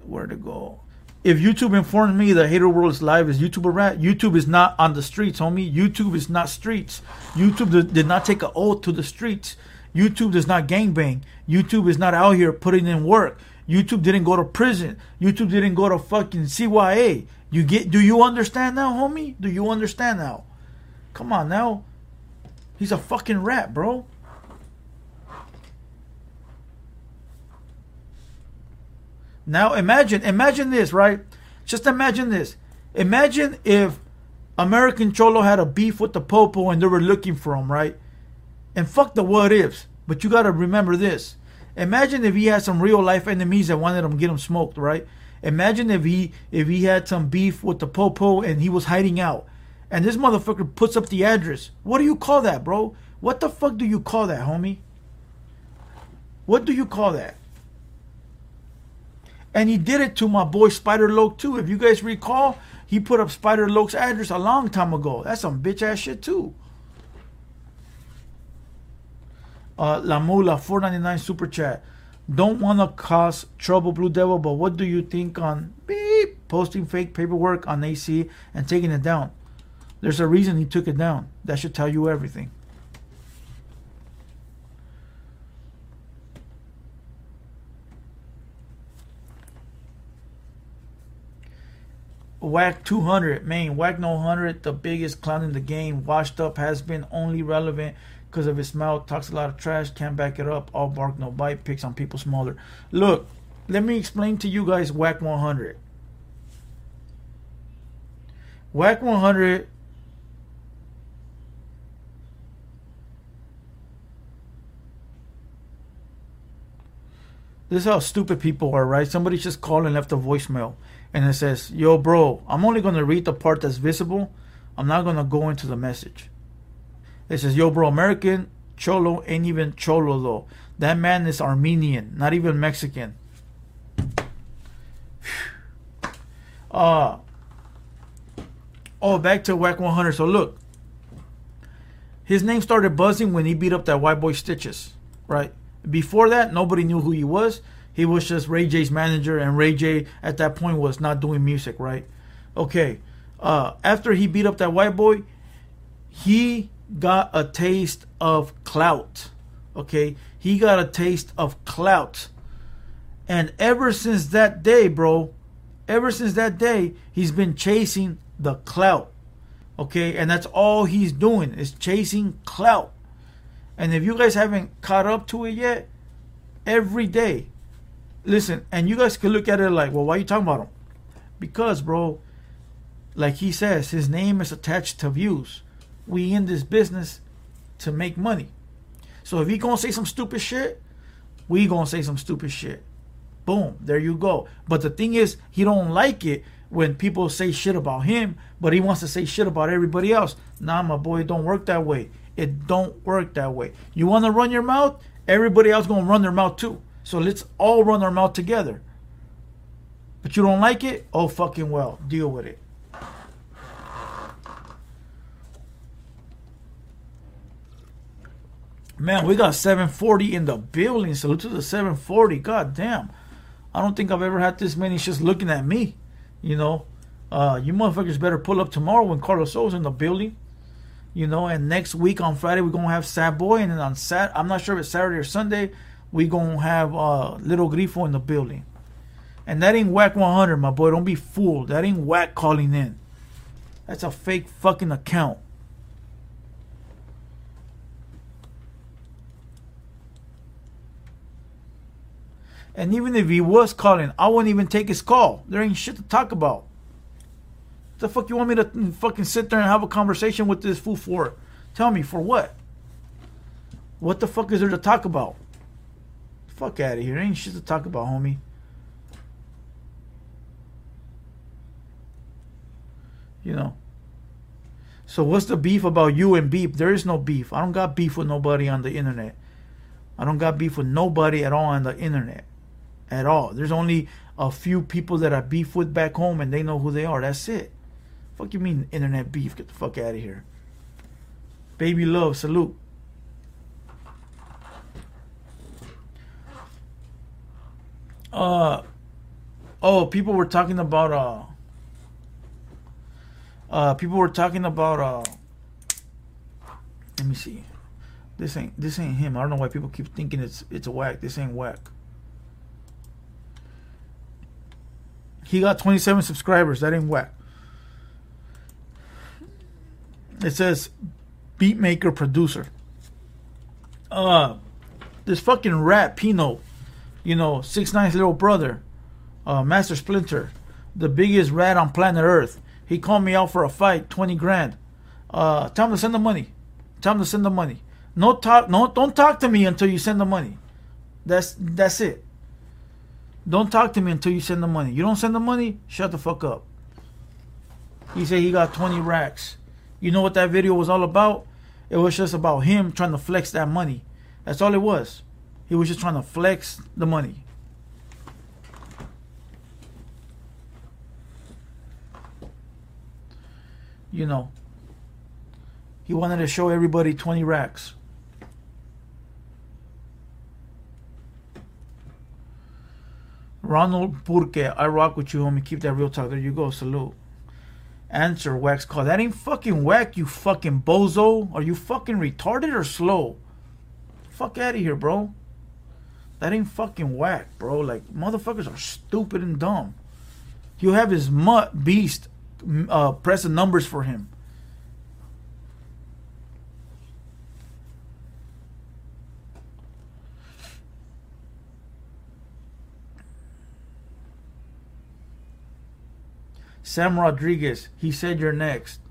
Where to go? If YouTube informed me that Hater World is live, is YouTube a rat? YouTube is not on the streets, homie. YouTube is not streets. YouTube did, did not take an oath to the streets. YouTube does not gangbang. YouTube is not out here putting in work. YouTube didn't go to prison. YouTube didn't go to fucking CYA. You get? Do you understand now, homie? Do you understand now? Come on now. He's a fucking rat, bro. Now imagine, imagine this, right? Just imagine this. Imagine if American Cholo had a beef with the Popo and they were looking for him, right? And fuck the what ifs. But you gotta remember this. Imagine if he had some real life enemies that wanted him to get him smoked, right? Imagine if he if he had some beef with the Popo and he was hiding out. And this motherfucker puts up the address. What do you call that, bro? What the fuck do you call that, homie? What do you call that? And he did it to my boy Spider Loke too. If you guys recall, he put up Spider Loke's address a long time ago. That's some bitch ass shit too. Uh, La Mula, 499 super chat. Don't want to cause trouble, Blue Devil, but what do you think on beep posting fake paperwork on AC and taking it down? There's a reason he took it down. That should tell you everything. Whack 200, man, Whack No 100, the biggest clown in the game. Washed up has been only relevant because of his mouth. Talks a lot of trash, can't back it up. All bark, no bite. Picks on people smaller. Look, let me explain to you guys Wack 100. Wack 100 This is how stupid people are, right? Somebody just called and left a voicemail and it says, Yo, bro, I'm only going to read the part that's visible. I'm not going to go into the message. It says, Yo, bro, American Cholo ain't even Cholo, though. That man is Armenian, not even Mexican. uh, oh, back to Wack 100. So look, his name started buzzing when he beat up that white boy Stitches, right? Before that, nobody knew who he was. He was just Ray J's manager, and Ray J at that point was not doing music, right? Okay. Uh, after he beat up that white boy, he got a taste of clout. Okay, he got a taste of clout, and ever since that day, bro, ever since that day, he's been chasing the clout. Okay, and that's all he's doing is chasing clout. And if you guys haven't caught up to it yet, every day, listen, and you guys can look at it like, well, why are you talking about him? Because, bro, like he says, his name is attached to views. We in this business to make money. So if he gonna say some stupid shit, we gonna say some stupid shit. Boom, there you go. But the thing is, he don't like it when people say shit about him, but he wants to say shit about everybody else. Nah, my boy, don't work that way. It don't work that way. You want to run your mouth? Everybody else gonna run their mouth too. So let's all run our mouth together. But you don't like it? Oh fucking well. Deal with it. Man, we got 740 in the building. Salute to the 740. God damn. I don't think I've ever had this many just looking at me. You know, uh, you motherfuckers better pull up tomorrow when Carlos So's in the building. You know, and next week on Friday we're gonna have Sad Boy, and then on Sat I'm not sure if it's Saturday or Sunday we gonna have uh, Little Grifo in the building. And that ain't Wack 100, my boy. Don't be fooled. That ain't Wack calling in. That's a fake fucking account. And even if he was calling, I wouldn't even take his call. There ain't shit to talk about. The fuck you want me to fucking sit there and have a conversation with this fool for? Tell me, for what? What the fuck is there to talk about? Fuck out of here. Ain't shit to talk about, homie. You know. So what's the beef about you and beef? There is no beef. I don't got beef with nobody on the internet. I don't got beef with nobody at all on the internet at all. There's only a few people that I beef with back home and they know who they are. That's it. Fuck you mean internet beef? Get the fuck out of here. Baby love, salute. Uh oh, people were talking about uh uh people were talking about uh let me see. This ain't this ain't him. I don't know why people keep thinking it's it's a Wack. This ain't Wack. He got 27 subscribers. That ain't Wack. It says beat maker producer. Uh, this fucking rat Pino, you know, Six Nine's little brother, uh, Master Splinter, the biggest rat on planet Earth. He called me out for a fight, twenty grand. Uh, tell him to send the money. Tell him to send the money. No talk. No, don't talk to me until you send the money. That's that's it. Don't talk to me until you send the money. You don't send the money, shut the fuck up. He said he got 20 racks. You know what that video was all about? It was just about him trying to flex that money. That's all it was. He was just trying to flex the money. You know, he wanted to show everybody 20 racks. Ronald Burke, I rock with you, homie. Keep that real talk. There you go. Salute. Answer, Wack's call. That ain't fucking Wack, you fucking bozo. Are you fucking retarded or slow? Fuck out of here, bro. That ain't fucking Wack, bro. Like, motherfuckers are stupid and dumb. You have his mutt beast uh, pressing numbers for him. Sam Rodriguez, he said you're next.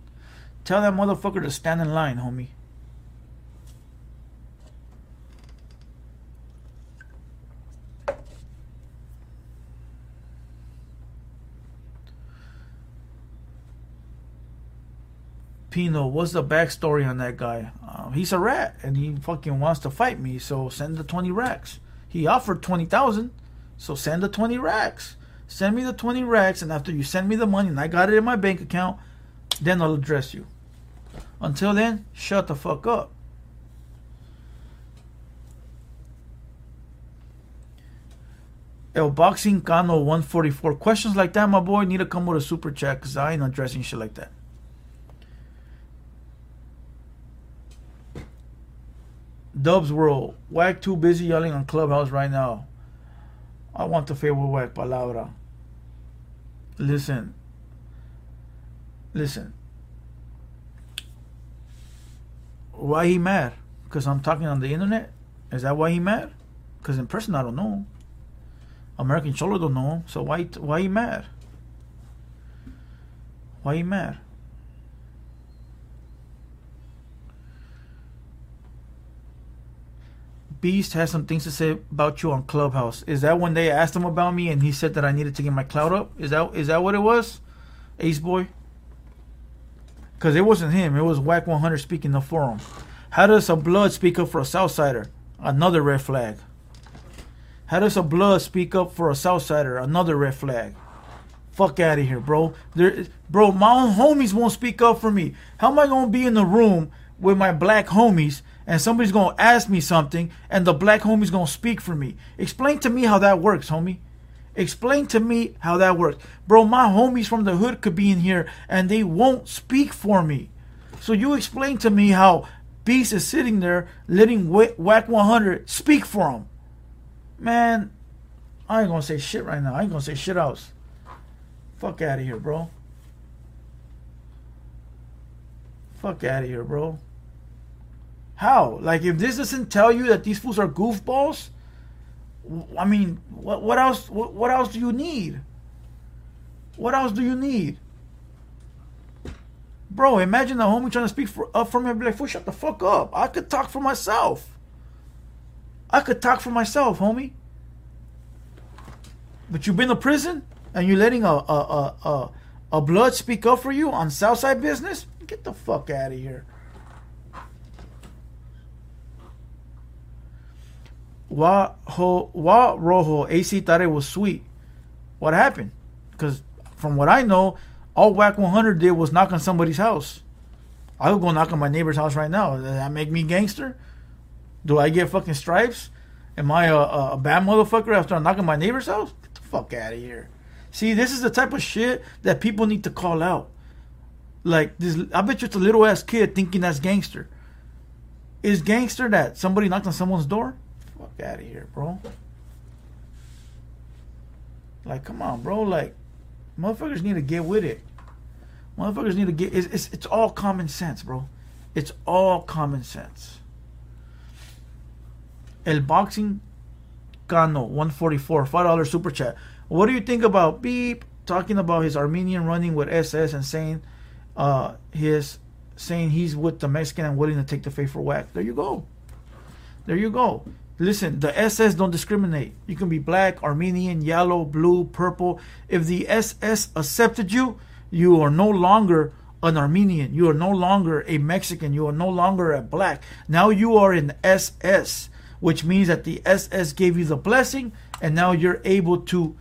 Tell that motherfucker to stand in line, homie. Pino, what's the backstory on that guy? Uh, he's a rat and he fucking wants to fight me, so send the 20 racks. He offered 20,000, so send the 20 racks. Send me the 20 racks, and after you send me the money and I got it in my bank account, then I'll address you. Until then, shut the fuck up. El Boxing Cano 144. Questions like that, my boy, need to come with a super chat because I ain't addressing shit like that. Dubs World. Wack too busy yelling on Clubhouse right now. I want to favor whack palabra. Listen. Listen. Why he mad? Because I'm talking on the internet? Is that why he mad? Because in person I don't know. American Cholo don't know. So why why he mad? Why he mad? Beast has some things to say about you on Clubhouse. Is that when they asked him about me and he said that I needed to get my cloud up? Is that is that what it was, Ace Boy? Because it wasn't him. It was Wack 100 speaking the forum. How does a blood speak up for a Southsider? Another red flag. How does a blood speak up for a Southsider? Another red flag. Fuck out of here, bro. There, bro, my own homies won't speak up for me. How am I gonna be in the room with my black homies and somebody's gonna ask me something and the black homie's gonna speak for me. Explain to me how that works, homie. Explain to me how that works. Bro, my homies from the hood could be in here and they won't speak for me. So you explain to me how Beast is sitting there letting Wack 100 speak for him. Man, I ain't gonna say shit right now. I ain't gonna say shit else. Fuck out of here, bro. Fuck out of here, bro. How? Like, if this doesn't tell you that these fools are goofballs, I mean, what what else? What, what else do you need? What else do you need? Bro, imagine the homie trying to speak for, up for me be like, fool, shut the fuck up. I could talk for myself. I could talk for myself, homie. But you've been to prison and you're letting a a, a, a, a blood speak up for you on Southside business? Get the fuck out of here. Wa ho Wa Rojo AC thought it was sweet. What happened? Because from what I know, all Wack 100 did was knock on somebody's house. I would go knock on my neighbor's house right now. Does that make me gangster? Do I get fucking stripes? Am I a, bad motherfucker after I knock on my neighbor's house? Get the fuck out of here. See, this is the type of shit that people need to call out. Like this, I bet you it's a little ass kid thinking that's gangster. Is gangster that somebody knocked on someone's door? Fuck out of here, bro. Like, come on, bro. Like, motherfuckers need to get with it. Motherfuckers need to get. It's, it's, it's all common sense, bro. It's all common sense. El Boxing Cano 144 five dollar super chat. What do you think about Beep talking about his Armenian running with SS and saying uh his saying he's with the Mexican and willing to take the faith for Wack? There you go. There you go. Listen, the SS don't discriminate. You can be black, Armenian, yellow, blue, purple. If the SS accepted you, you are no longer an Armenian. You are no longer a Mexican. You are no longer a black. Now you are an SS, which means that the SS gave you the blessing, and now you're able to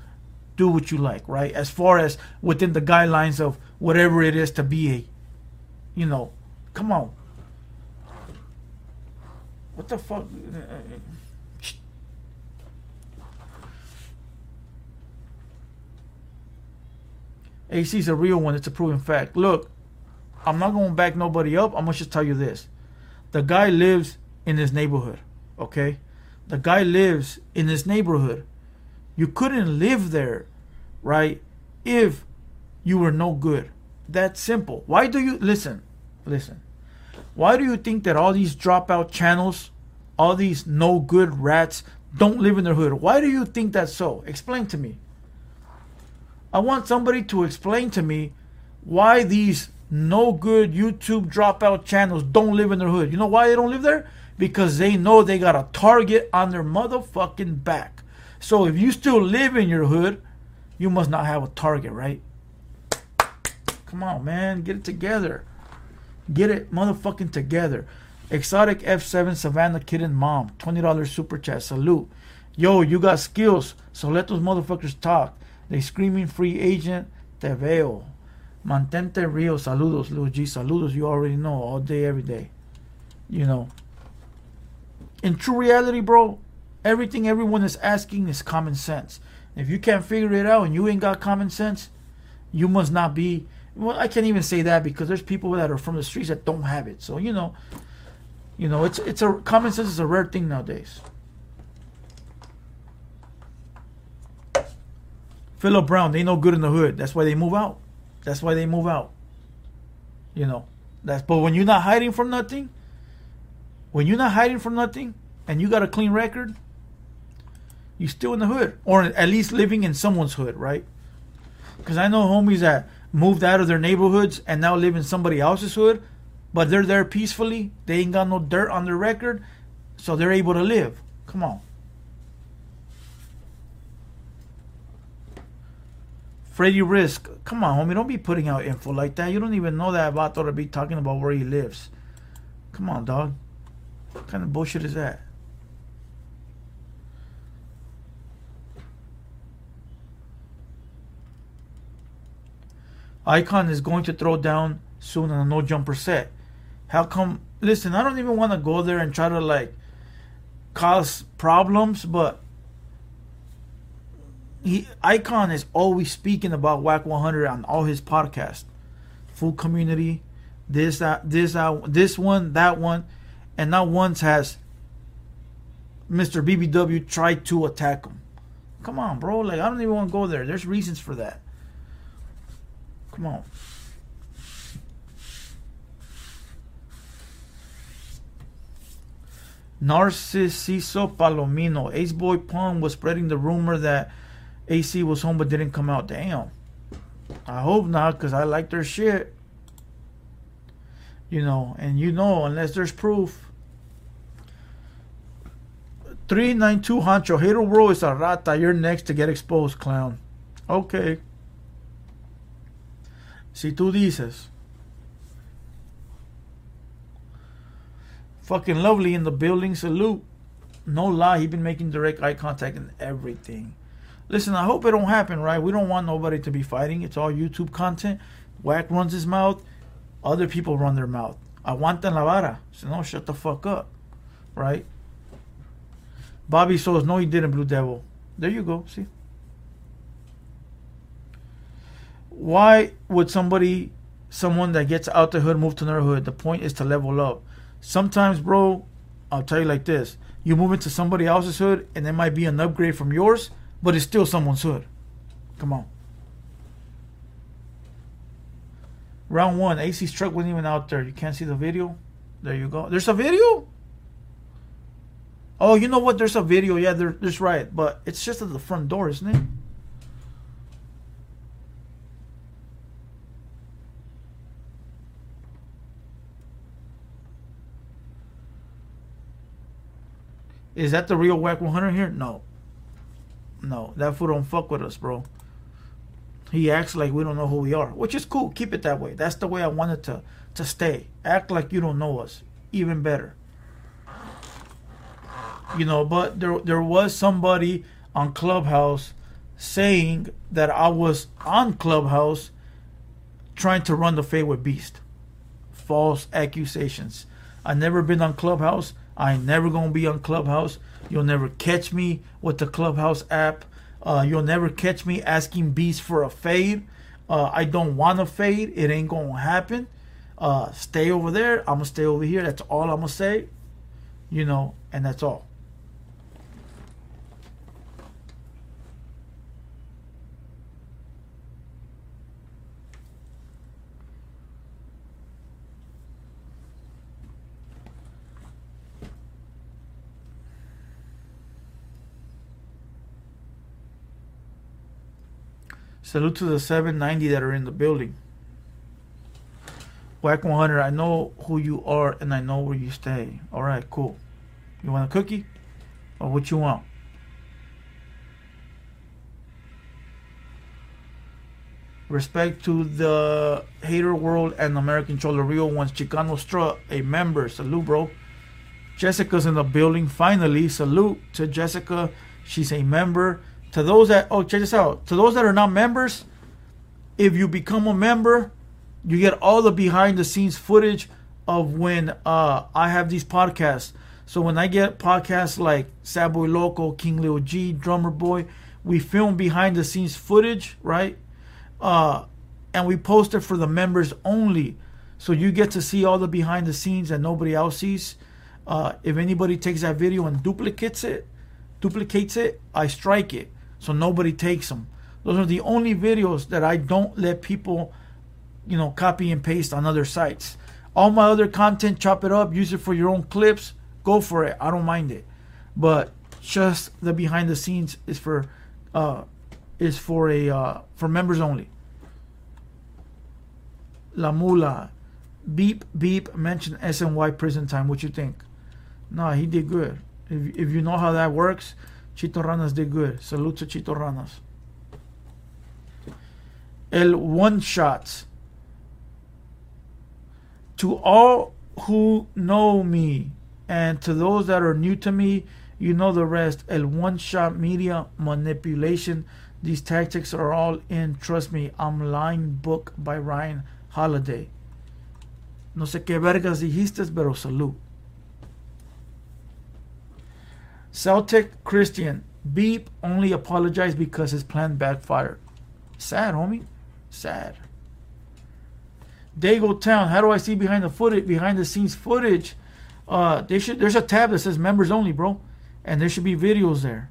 do what you like, right? As far as within the guidelines of whatever it is to be a, you know, come on. What the fuck? AC's a real one. It's a proven fact. Look, I'm not going to back nobody up. I'm going to just tell you this. The guy lives in this neighborhood, okay? The guy lives in this neighborhood. You couldn't live there, right, if you were no good. That's simple. Why do you listen? Listen. Why do you think that all these dropout channels, all these no good rats don't live in their hood? Why do you think that's so? Explain to me. I want somebody to explain to me why these no good YouTube dropout channels don't live in their hood. You know why they don't live there? Because they know they got a target on their motherfucking back. So if you still live in your hood, you must not have a target, right? Come on, man, get it together. Get it motherfucking together. Exotic F7 Savannah Kitten Mom, $20 super chat. Salute. Yo, you got skills, so let those motherfuckers talk. They screaming free agent, te veo. Mantente real, saludos, Lil G, saludos, you already know, all day, every day. You know. In true reality, bro, everything everyone is asking is common sense. If you can't figure it out and you ain't got common sense, you must not be. Well, I can't even say that because there's people that are from the streets that don't have it. So you know, you know, it's it's a common sense is a rare thing nowadays. Philip Brown, they no good in the hood. That's why they move out. That's why they move out. You know, that's but when you're not hiding from nothing, when you're not hiding from nothing, and you got a clean record, you still in the hood, or at least living in someone's hood, right? Because I know homies that moved out of their neighborhoods and now live in somebody else's hood, but they're there peacefully. They ain't got no dirt on their record, so they're able to live. Come on. Freddie Risk, come on, homie, don't be putting out info like that. You don't even know that Vato to be talking about where he lives. Come on, dog. What kind of bullshit is that? Icon is going to throw down soon on a no jumper set. How come? Listen, I don't even want to go there and try to like cause problems, but he Icon is always speaking about Wack 100 on all his podcasts. Full community, this that this that this one that one, and not once has Mr. BBW tried to attack him. Come on, bro. Like I don't even want to go there. There's reasons for that. Come on. Narciso Palomino. Ace Boy Pong was spreading the rumor that AC was home but didn't come out. Damn. I hope not, because I like their shit. You know, and you know, unless there's proof. 392 Hancho. Hater World is a rata. You're next to get exposed, clown. Okay. Si tú dices. Fucking lovely in the building. Salute. No lie, he been making direct eye contact and everything. Listen, I hope it don't happen, right? We don't want nobody to be fighting. It's all YouTube content. Wack runs his mouth. Other people run their mouth. Aguantan la vara. So no, shut the fuck up. Right? Bobby Souls, no, he didn't, Blue Devil. There you go. See? Why would somebody, someone that gets out the hood, move to another hood? The point is to level up. Sometimes, bro, I'll tell you like this. You move into somebody else's hood, and it might be an upgrade from yours, but it's still someone's hood. Come on. Round one, AC's truck wasn't even out there. You can't see the video. There you go. There's a video. Oh, you know what? There's a video. Yeah, there, there's right, but it's just at the front door, isn't it? Is that the real Wack 100 here? No. No, that fool don't fuck with us, bro. He acts like we don't know who we are, which is cool. Keep it that way. That's the way I wanted to to stay. Act like you don't know us. Even better. You know, but there there was somebody on Clubhouse saying that I was on Clubhouse trying to run the fade with Beast. False accusations. I never been on Clubhouse. I ain't never gonna be on Clubhouse. You'll never catch me with the Clubhouse app. Uh, you'll never catch me asking Beast for a fade. Uh, I don't want a fade. It ain't gonna happen. Uh, stay over there. I'm gonna stay over here. That's all I'm gonna say. You know, and that's all. Salute to the 790 that are in the building. Wack 100, I know who you are and I know where you stay. All right, cool. You want a cookie? Or what you want? Respect to the hater world and American Troll, Rio ones. Chicano Straw, a member. Salute, bro. Jessica's in the building. Finally, salute to Jessica. She's a member. To those that, oh, check this out. To those that are not members, if you become a member, you get all the behind the scenes footage of when uh, I have these podcasts. So when I get podcasts like Sad Boy Loco, King Lil G, Drummer Boy, we film behind the scenes footage, right? Uh, and we post it for the members only. So you get to see all the behind the scenes that nobody else sees. Uh, if anybody takes that video and duplicates it, duplicates it, I strike it. So nobody takes them. Those are the only videos that I don't let people, you know, copy and paste on other sites. All my other content, chop it up, use it for your own clips, go for it. I don't mind it. But just the behind the scenes is for uh is for a uh for members only. La Mula. Beep beep mentioned SNY prison time. What you think? No, he did good. If if you know how that works, Chito Ranas did good. Salute to Chito Ranas. El one shot. To all who know me and to those that are new to me, you know the rest. El one shot media manipulation. These tactics are all in. Trust me, I'm lying book by Ryan Holiday. No sé qué vergas dijiste, pero salud. Celtic Christian. Beep only apologized because his plan backfired. Sad, homie. Sad. Dago Town. How do I see behind the footage, behind the scenes footage? Uh, they should. There's a tab that says members only, bro, and there should be videos there.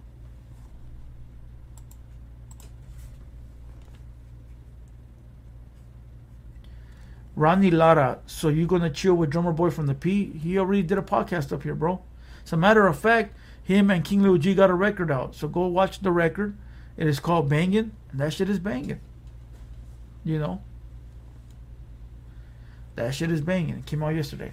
Ronnie Lara. So you gonna chill with Drummer Boy from the P? He already did a podcast up here, bro. As a matter of fact, him and King Lil G got a record out. So go watch the record. It is called Banging, and that shit is banging. You know? That shit is banging. It came out yesterday.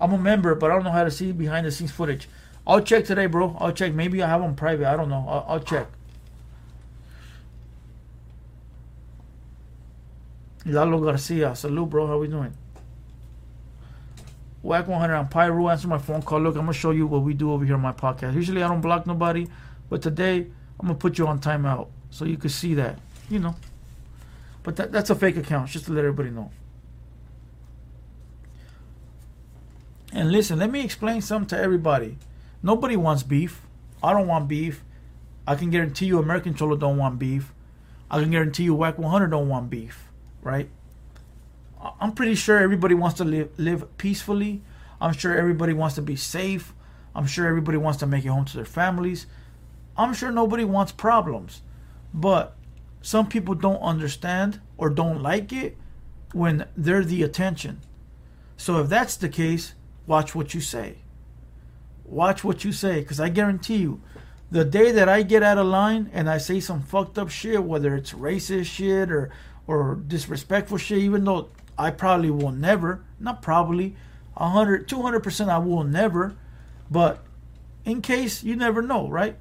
I'm a member, but I don't know how to see behind the scenes footage. I'll check today, bro. I'll check. Maybe I have them private. I don't know. I'll, I'll check. Lalo Garcia. Salute, bro. How we doing? Wack 100 on Pyro. Answer my phone call. Look, I'm going to show you what we do over here on my podcast. Usually I don't block nobody, but today I'm going to put you on timeout so you can see that. You know. But that, that's a fake account, just to let everybody know. And listen, let me explain something to everybody. Nobody wants beef. I don't want beef. I can guarantee you American Cholo don't want beef. I can guarantee you Wack 100 don't want beef, right? I'm pretty sure everybody wants to live live peacefully. I'm sure everybody wants to be safe. I'm sure everybody wants to make it home to their families. I'm sure nobody wants problems, but some people don't understand or don't like it when they're the attention. So if that's the case, watch what you say. Watch what you say, because I guarantee you, the day that I get out of line and I say some fucked up shit, whether it's racist shit or or disrespectful shit, even though I probably will never, not probably, 100, 200% I will never, but in case you never know, right?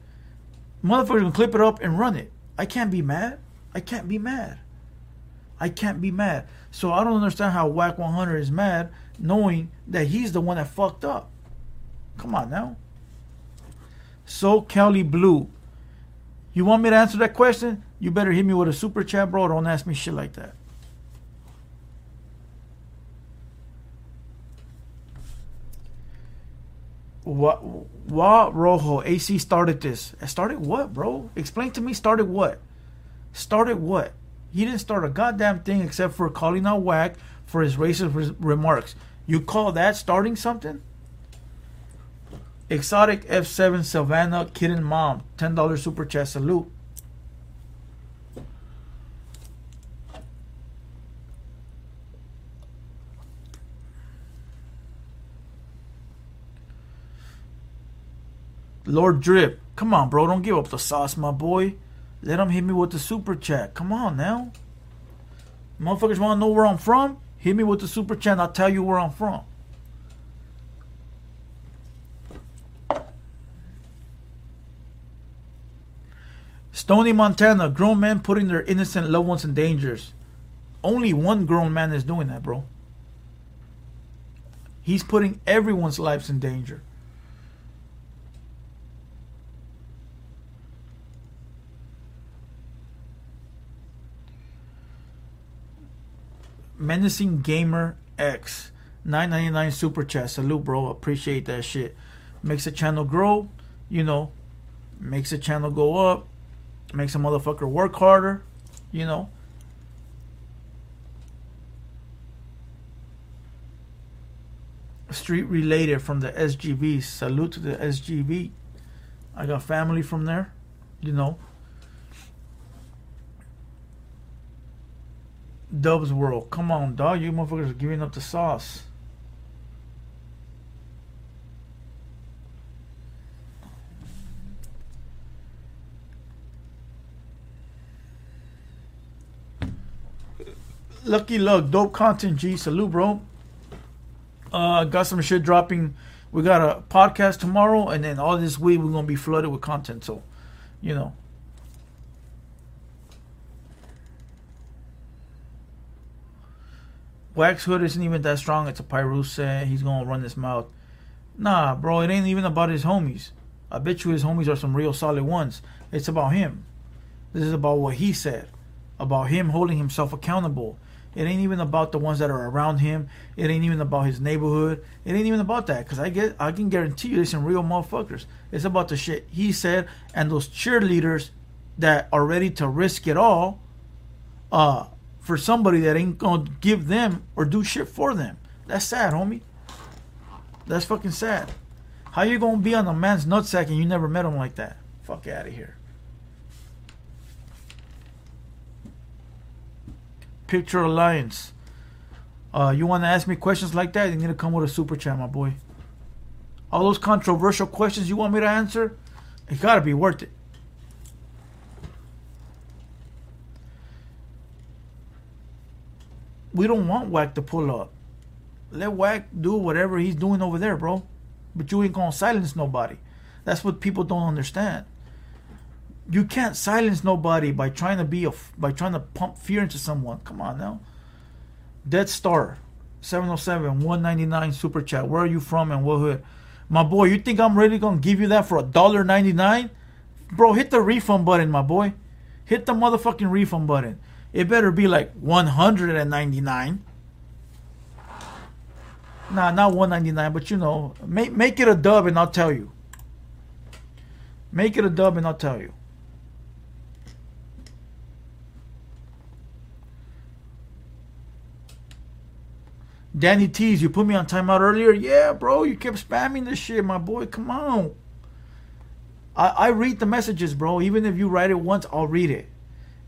Motherfucker can clip it up and run it. I can't be mad. I can't be mad. I can't be mad. So I don't understand how Wack 100 is mad knowing that he's the one that fucked up. Come on now. So Kelly Blue. You want me to answer that question? You better hit me with a super chat, bro. Don't ask me shit like that. What? What Rojo AC started this? Started what, bro? Explain to me. Started what? Started what? He didn't start a goddamn thing except for calling out Wack for his racist re- remarks. You call that starting something? Exotic F7 Savannah Kitten Mom, $10 super chat salute. Lord Drip, come on, bro. Don't give up the sauce, my boy. Let him hit me with the super chat. Come on now. Motherfuckers want to know where I'm from? Hit me with the super chat I'll tell you where I'm from. Stony, Montana. Grown men putting their innocent loved ones in dangers. Only one grown man is doing that, bro. He's putting everyone's lives in danger. Menacing Gamer X. 999 super chat. Salute, bro. Appreciate that shit. Makes the channel grow, you know. Makes the channel go up. Makes a motherfucker work harder, you know. Street related from the SGV. Salute to the SGV. I got family from there, you know. Dubs World. Come on, dog. You motherfuckers are giving up the sauce. Lucky Luck, dope content, G. Salute, bro. Uh, got some shit dropping. We got a podcast tomorrow, and then all this week we're gonna be flooded with content. So, you know, Wax Hood isn't even that strong. It's a Pyrusa. He's gonna run his mouth. Nah, bro, it ain't even about his homies. I bet you his homies are some real solid ones. It's about him. This is about what he said. About him holding himself accountable. It ain't even about the ones that are around him. It ain't even about his neighborhood. It ain't even about that. Cause I get I can guarantee you there's some real motherfuckers. It's about the shit he said and those cheerleaders that are ready to risk it all uh for somebody that ain't gonna give them or do shit for them. That's sad, homie. That's fucking sad. How you gonna be on a man's nutsack and you never met him like that? Fuck out of here. Picture Alliance. Uh, you want to ask me questions like that? You need to come with a super chat, my boy. All those controversial questions you want me to answer, it gotta be worth it. We don't want Wack to pull up. Let Wack do whatever he's doing over there, bro. But you ain't gonna silence nobody. That's what people don't understand. You can't silence nobody by trying to be a by trying to pump fear into someone. Come on now. Dead Star, 707, 199 super chat. Where are you from and what hood? My boy, you think I'm really gonna give you that for a dollar ninety nine? Bro, hit the refund button, my boy. Hit the motherfucking refund button. It better be like 199. Nah, not 199, but you know, make make it a dub and I'll tell you. Make it a dub and I'll tell you. Danny T's, you put me on timeout earlier? Yeah, bro, you kept spamming this shit, my boy. Come on. I, I read the messages, bro. Even if you write it once, I'll read it.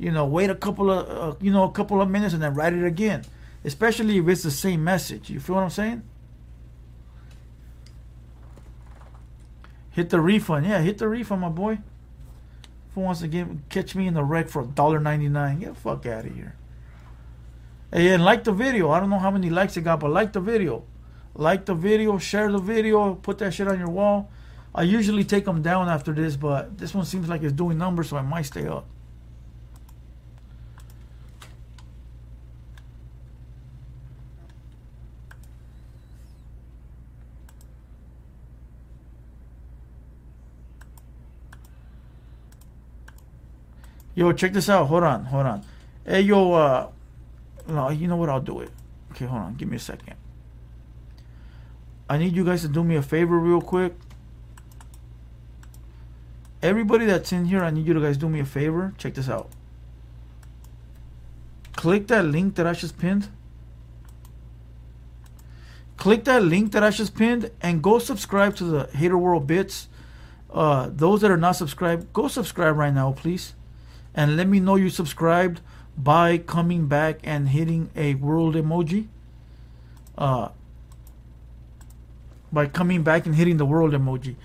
You know, wait a couple of uh, you know a couple of minutes and then write it again. Especially if it's the same message. You feel what I'm saying? Hit the refund. Yeah, hit the refund, my boy. Who wants to give, catch me in the wreck for $1.99? Get the fuck out of here. Hey, and like the video. I don't know how many likes it got, but like the video. Like the video, share the video, put that shit on your wall. I usually take them down after this, but this one seems like it's doing numbers, so I might stay up. Yo, check this out. Hold on, hold on. Hey, yo, uh, no, you know what? I'll do it. Okay, hold on. Give me a second. I need you guys to do me a favor real quick. Everybody that's in here, I need you to guys do me a favor. Check this out. Click that link that I just pinned. Click that link that I just pinned and go subscribe to the Hater World Bits. Uh, those that are not subscribed, go subscribe right now, please and let me know you subscribed by coming back and hitting a world emoji. Uh, by coming back and hitting the world emoji.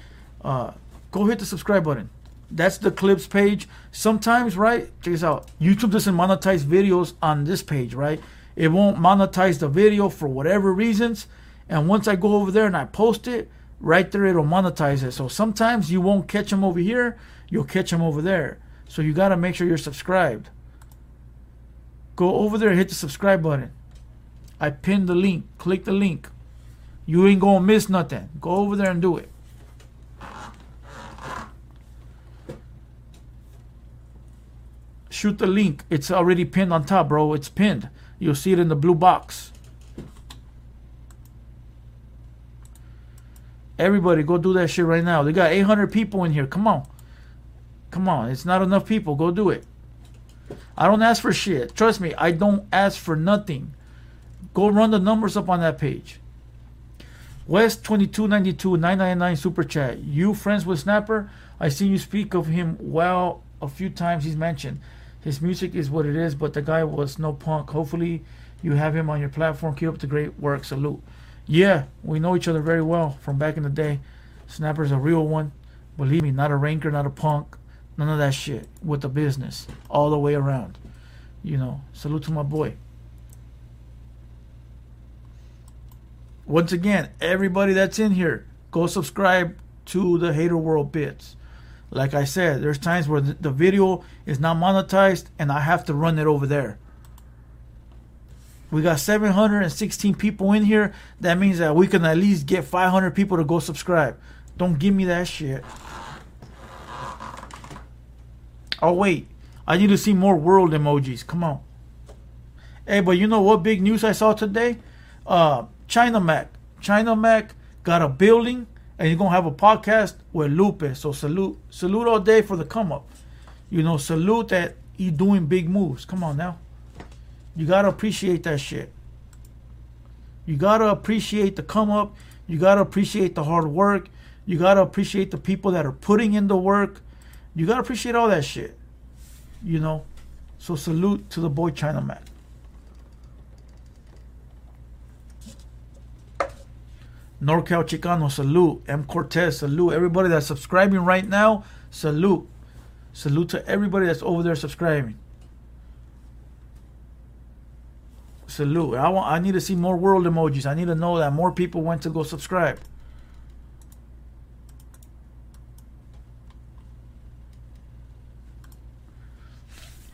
Uh, go hit the subscribe button. That's the clips page. Sometimes, right? Check this out. YouTube doesn't monetize videos on this page, right? It won't monetize the video for whatever reasons. And once I go over there and I post it, right there it'll monetize it. So sometimes you won't catch them over here, you'll catch them over there. So you got to make sure you're subscribed. Go over there hit the subscribe button. I pinned the link. Click the link. You ain't going to miss nothing. Go over there and do it. Shoot the link. It's already pinned on top, bro. It's pinned. You'll see it in the blue box. Everybody, go do that shit right now. They got 800 people in here. Come on. Come on, it's not enough people. Go do it. I don't ask for shit. Trust me, I don't ask for nothing. Go run the numbers up on that page. West 2292 999 super chat. You friends with Snapper? I see you speak of him well a few times he's mentioned. His music is what it is, but the guy was no punk. Hopefully you have him on your platform. Keep up the great work. Salute. Yeah, we know each other very well from back in the day. Snapper's a real one. Believe me, not a ranker, not a punk. None of that shit with the business all the way around. You know, salute to my boy. Once again, everybody that's in here, go subscribe to the Hater World Bits. Like I said, there's times where the video is not monetized and I have to run it over there. We got 716 people in here. That means that we can at least get 500 people to go subscribe. Don't give me that shit. Oh wait, I need to see more world emojis. Come on. Hey, but you know what big news I saw today? Uh, China Mac. China Mac got a building and he's gonna have a podcast with Lupe. So salute, salute all day for the come up. You know, salute that he doing big moves. Come on now. You gotta appreciate that shit. You gotta appreciate the come up. You gotta appreciate the hard work. You gotta appreciate the people that are putting in the work. You gotta appreciate all that shit. You know? So salute to the boy China Mac. NorCal Chicano, salute. M. Cortez, salute. Everybody that's subscribing right now, salute. Salute to everybody that's over there subscribing. Salute. I want I need to see more world emojis. I need to know that more people went to go subscribe.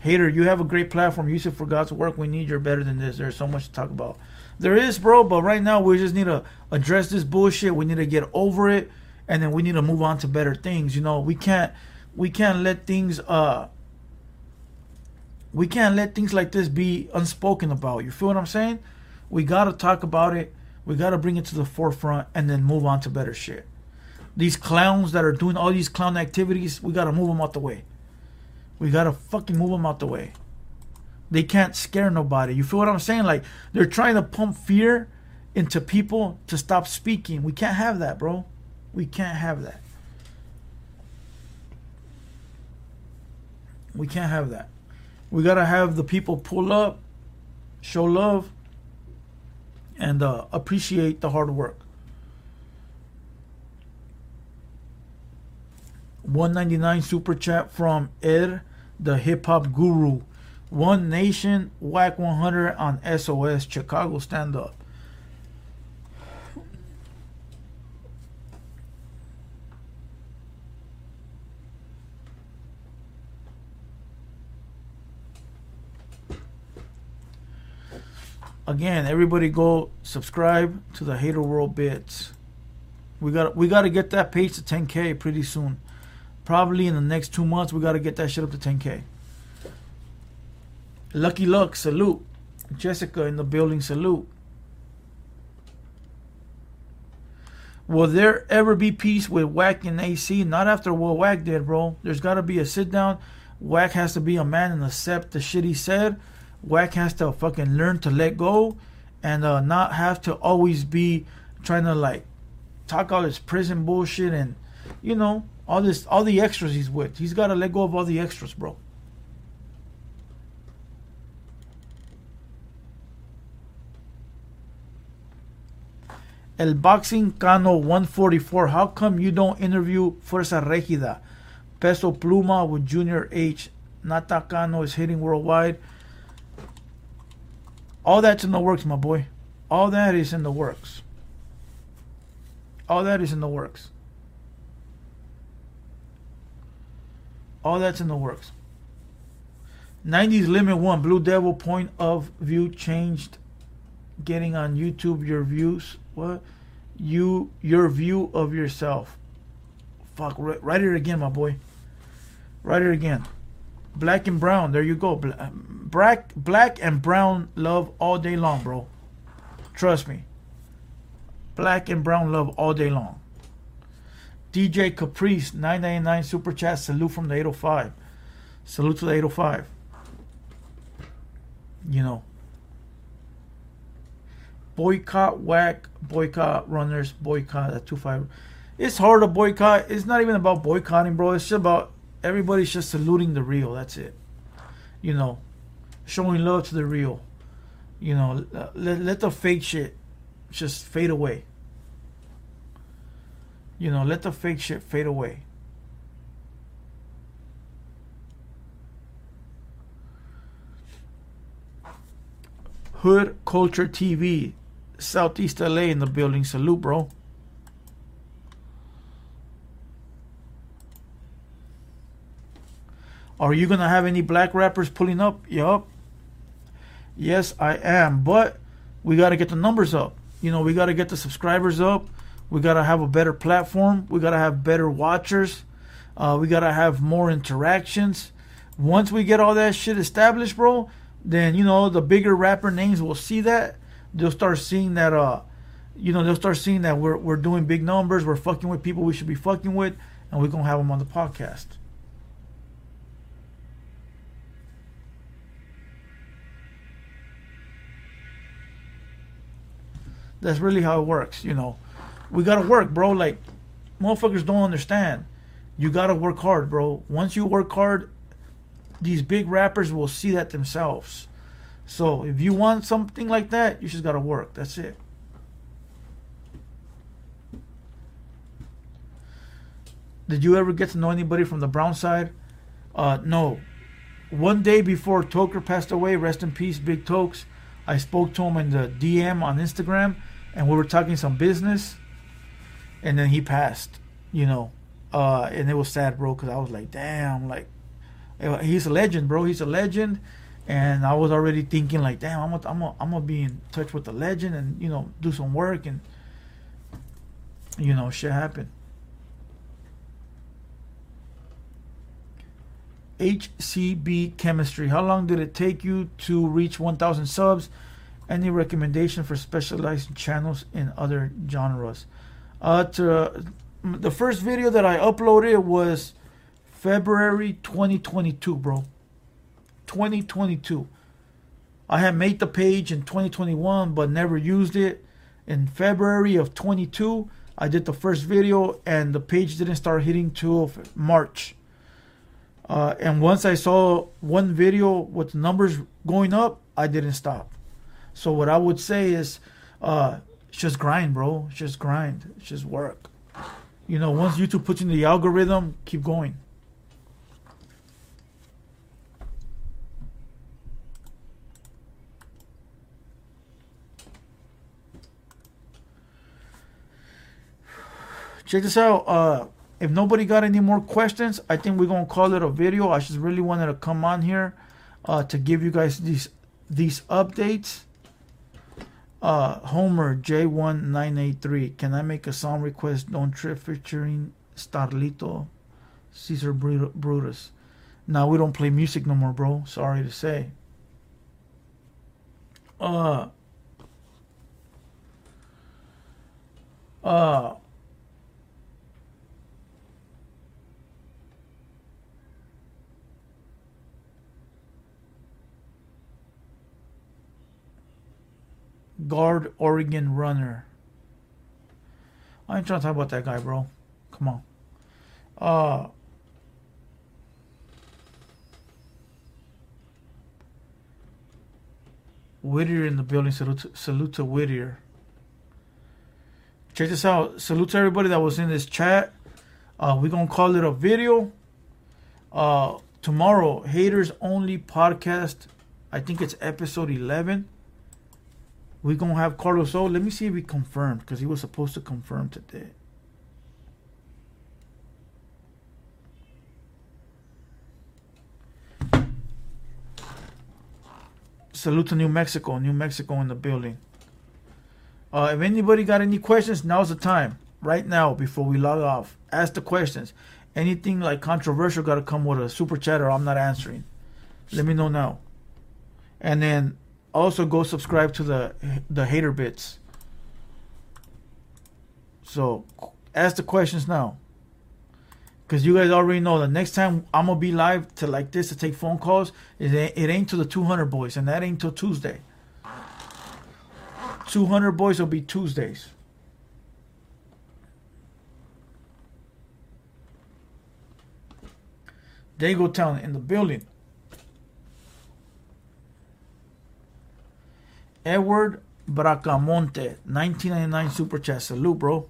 Hater, you have a great platform. Use it for God's work. We need you better than this. There's so much to talk about. There is, bro, but right now we just need to address this bullshit. We need to get over it, and then we need to move on to better things. You know, we can't we can't let things uh we can't let things like this be unspoken about. You feel what I'm saying? We gotta talk about it. We gotta bring it to the forefront and then move on to better shit. These clowns that are doing all these clown activities, we gotta move them out the way. We gotta fucking move them out the way. They can't scare nobody. You feel what I'm saying? Like they're trying to pump fear into people to stop speaking. We can't have that, bro. We can't have that. We can't have that. We gotta have the people pull up, show love, and uh, appreciate the hard work. 199 super chat from Ed, the hip hop guru. One Nation, Wack 100 on SOS, Chicago stand up. Again, everybody go subscribe to the Hater World Bits. We got we got to get that page to 10k pretty soon. Probably in the next two months, we got to get that shit up to 10k. Lucky Luck, salute. Jessica in the building, salute. Will there ever be peace with Wack and AC? Not after what Wack did, bro. There's got to be a sit down. Wack has to be a man and accept the shit he said. Wack has to fucking learn to let go and uh, not have to always be trying to like talk all this prison bullshit and you know all this all the extras he's with. He's got to let go of all the extras, bro. El Boxing Cano 144. How come you don't interview Fuerza Regida? Peso Pluma with Junior H. Nata Cano is hitting worldwide. All that's in the works, my boy. All that is in the works. All that is in the works. All that's in the works. 90s Limit 1 Blue Devil point of view changed. Getting on YouTube your views. What? You your view of yourself. Fuck, write it again, my boy. Write it again. Black and brown. There you go. Black, black and brown love all day long, bro. Trust me. Black and brown love all day long. DJ Caprice, 999 super chat. Salute from the 805. Salute to the 805. You know. Boycott, Wack, boycott runners, boycott at 25. It's hard to boycott. It's not even about boycotting, bro. It's just about everybody's just saluting the real. That's it. You know, showing love to the real. You know, let, let the fake shit just fade away. You know, let the fake shit fade away. Hood Culture TV, Southeast LA in the building. Salute, bro. Are you gonna have any black rappers pulling up? Yup. Yes, I am. But we gotta get the numbers up. You know, we gotta get the subscribers up. We gotta have a better platform. We gotta have better watchers. Uh, we gotta have more interactions. Once we get all that shit established, bro, then you know the bigger rapper names will see that. They'll start seeing that. Uh, you know, they'll start seeing that we're we're doing big numbers. We're fucking with people we should be fucking with, and we're gonna have them on the podcast. That's really how it works, you know. We gotta work, bro. Like, motherfuckers don't understand. You gotta work hard, bro. Once you work hard, these big rappers will see that themselves. So if you want something like that, you just gotta work. That's it. Did you ever get to know anybody from the brown side? Uh, no. One day before Toker passed away, rest in peace, Big Tokes. I spoke to him in the DM on Instagram and we were talking some business, and then he passed. You know, uh, and it was sad, bro, because I was like, damn, like eh, he's a legend, bro. He's a legend, and I was already thinking like, damn, I'm gonna, I'm gonna, I'm gonna be in touch with the legend and you know do some work and you know shit happened. HCB chemistry. How long did it take you to reach 1,000 subs? Any recommendation for specialized channels in other genres? Uh, to, the first video that I uploaded was February 2022, bro. 2022. I had made the page in 2021 but never used it. In February of 22, I did the first video and the page didn't start hitting till March. Uh, and once I saw one video with numbers going up, I didn't stop. So what I would say is, uh, just grind, bro. Just grind. Just work. You know, once YouTube puts in the algorithm, keep going. check this out. Uh, if nobody got any more questions, I think we're gonna call it a video. I just really wanted to come on here uh, to give you guys these these updates. Uh, Homer J1983. Can I make a song request? Don Trip featuring Starlito, Caesar Brutus. Now we don't play music no more, bro. Sorry to say. Uh. Uh. Guard Oregon runner. I ain't trying to talk about that guy, bro. Come on. Uh Whittier in the building. Salute to, salute to Whittier. Check this out. Salute to everybody that was in this chat. Uh, we're gonna call it a video. Uh, tomorrow, haters only podcast. I think it's episode eleven. We're gonna have Carlos O. Let me see if he confirmed because he was supposed to confirm today. Salute to New Mexico. New Mexico in the building. Uh, if anybody got any questions, now's the time. Right now, before we log off, ask the questions. Anything like controversial got to come with a super chat or I'm not answering. Let me know now. And then also go subscribe to the the hater bits. So ask the questions now. Cause you guys already know the next time I'm gonna be live to like this to take phone calls, it ain't, it ain't to the 200 boys, and that ain't till Tuesday. 200 boys will be Tuesdays. Dago Town in the building. Edward Bracamonte, 1999 Super Chat. Salute, bro.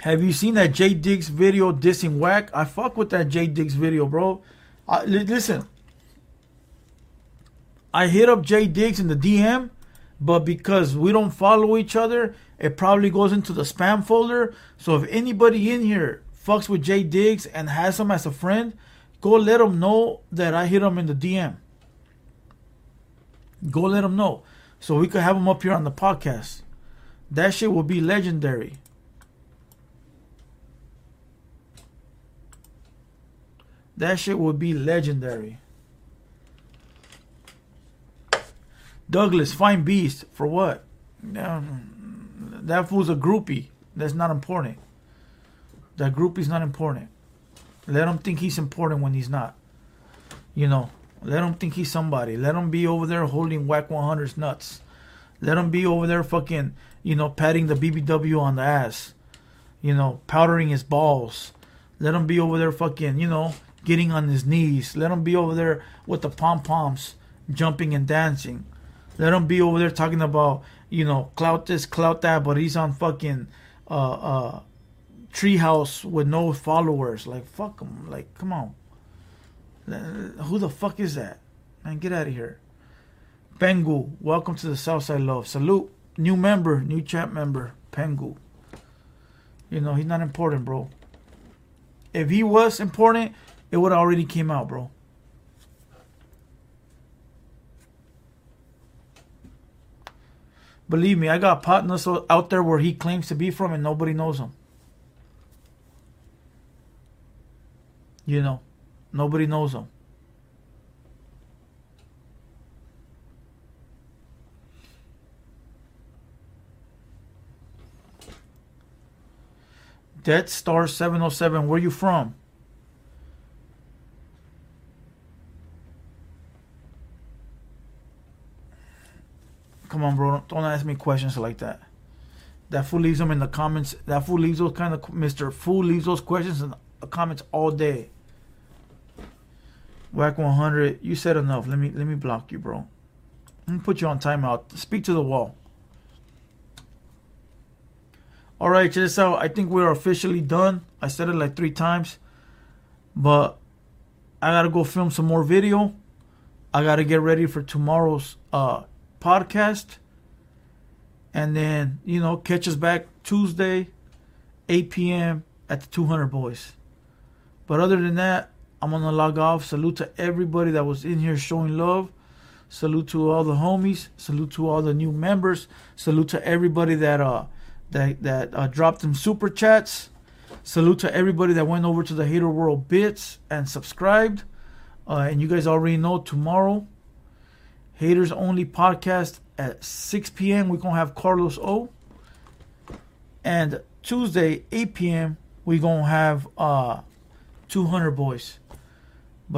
Have you seen that Jay Diggs video dissing Wack? I fuck with that Jay Diggs video, bro. I, listen, I hit up Jay Diggs in the DM, but because we don't follow each other, it probably goes into the spam folder. So if anybody in here fucks with Jay Diggs and has him as a friend, go let him know that I hit him in the DM. Go let him know. So we could have him up here on the podcast. That shit will be legendary. That shit would be legendary. Douglas, fine beast. For what? That fool's a groupie. That's not important. That groupie's not important. Let him think he's important when he's not. You know, let him think he's somebody. Let him be over there holding Wack 100's nuts. Let him be over there fucking, you know, patting the BBW on the ass. You know, powdering his balls. Let him be over there fucking, you know, getting on his knees. Let him be over there with the pom poms, jumping and dancing. Let him be over there talking about, you know, clout this, clout that, but he's on fucking, uh, uh, treehouse with no followers. Like fuck them. Like come on. Who the fuck is that? Man, get out of here. Pengu, welcome to the Southside Love. Salute, new member, new chat member, Pengu. You know he's not important, bro. If he was important, it would already came out, bro. Believe me, I got partners out there where he claims to be from and nobody knows him. You know, nobody knows them. Dead Star 707, where you from? Come on, bro. Don't ask me questions like that. That fool leaves them in the comments. That fool leaves those kind of Mr. Fool leaves those questions in the comments all day. Wack 100. You said enough. Let me let me block you, bro. Let me put you on timeout. Speak to the wall. All right, check this out. I think we're officially done. I said it like three times, but I gotta go film some more video. I gotta get ready for tomorrow's uh, podcast, and then you know catch us back Tuesday, 8 p.m. at the 200 Boys. But other than that, I'm gonna log off. Salute to everybody that was in here showing love. Salute to all the homies. Salute to all the new members. Salute to everybody that uh that that uh, dropped them super chats. Salute to everybody that went over to the Hater World Bits and subscribed. Uh, and you guys already know tomorrow, Haters Only podcast at 6 p.m. We're gonna have Carlos O. And Tuesday, 8 p.m. We're gonna have uh 200 boys.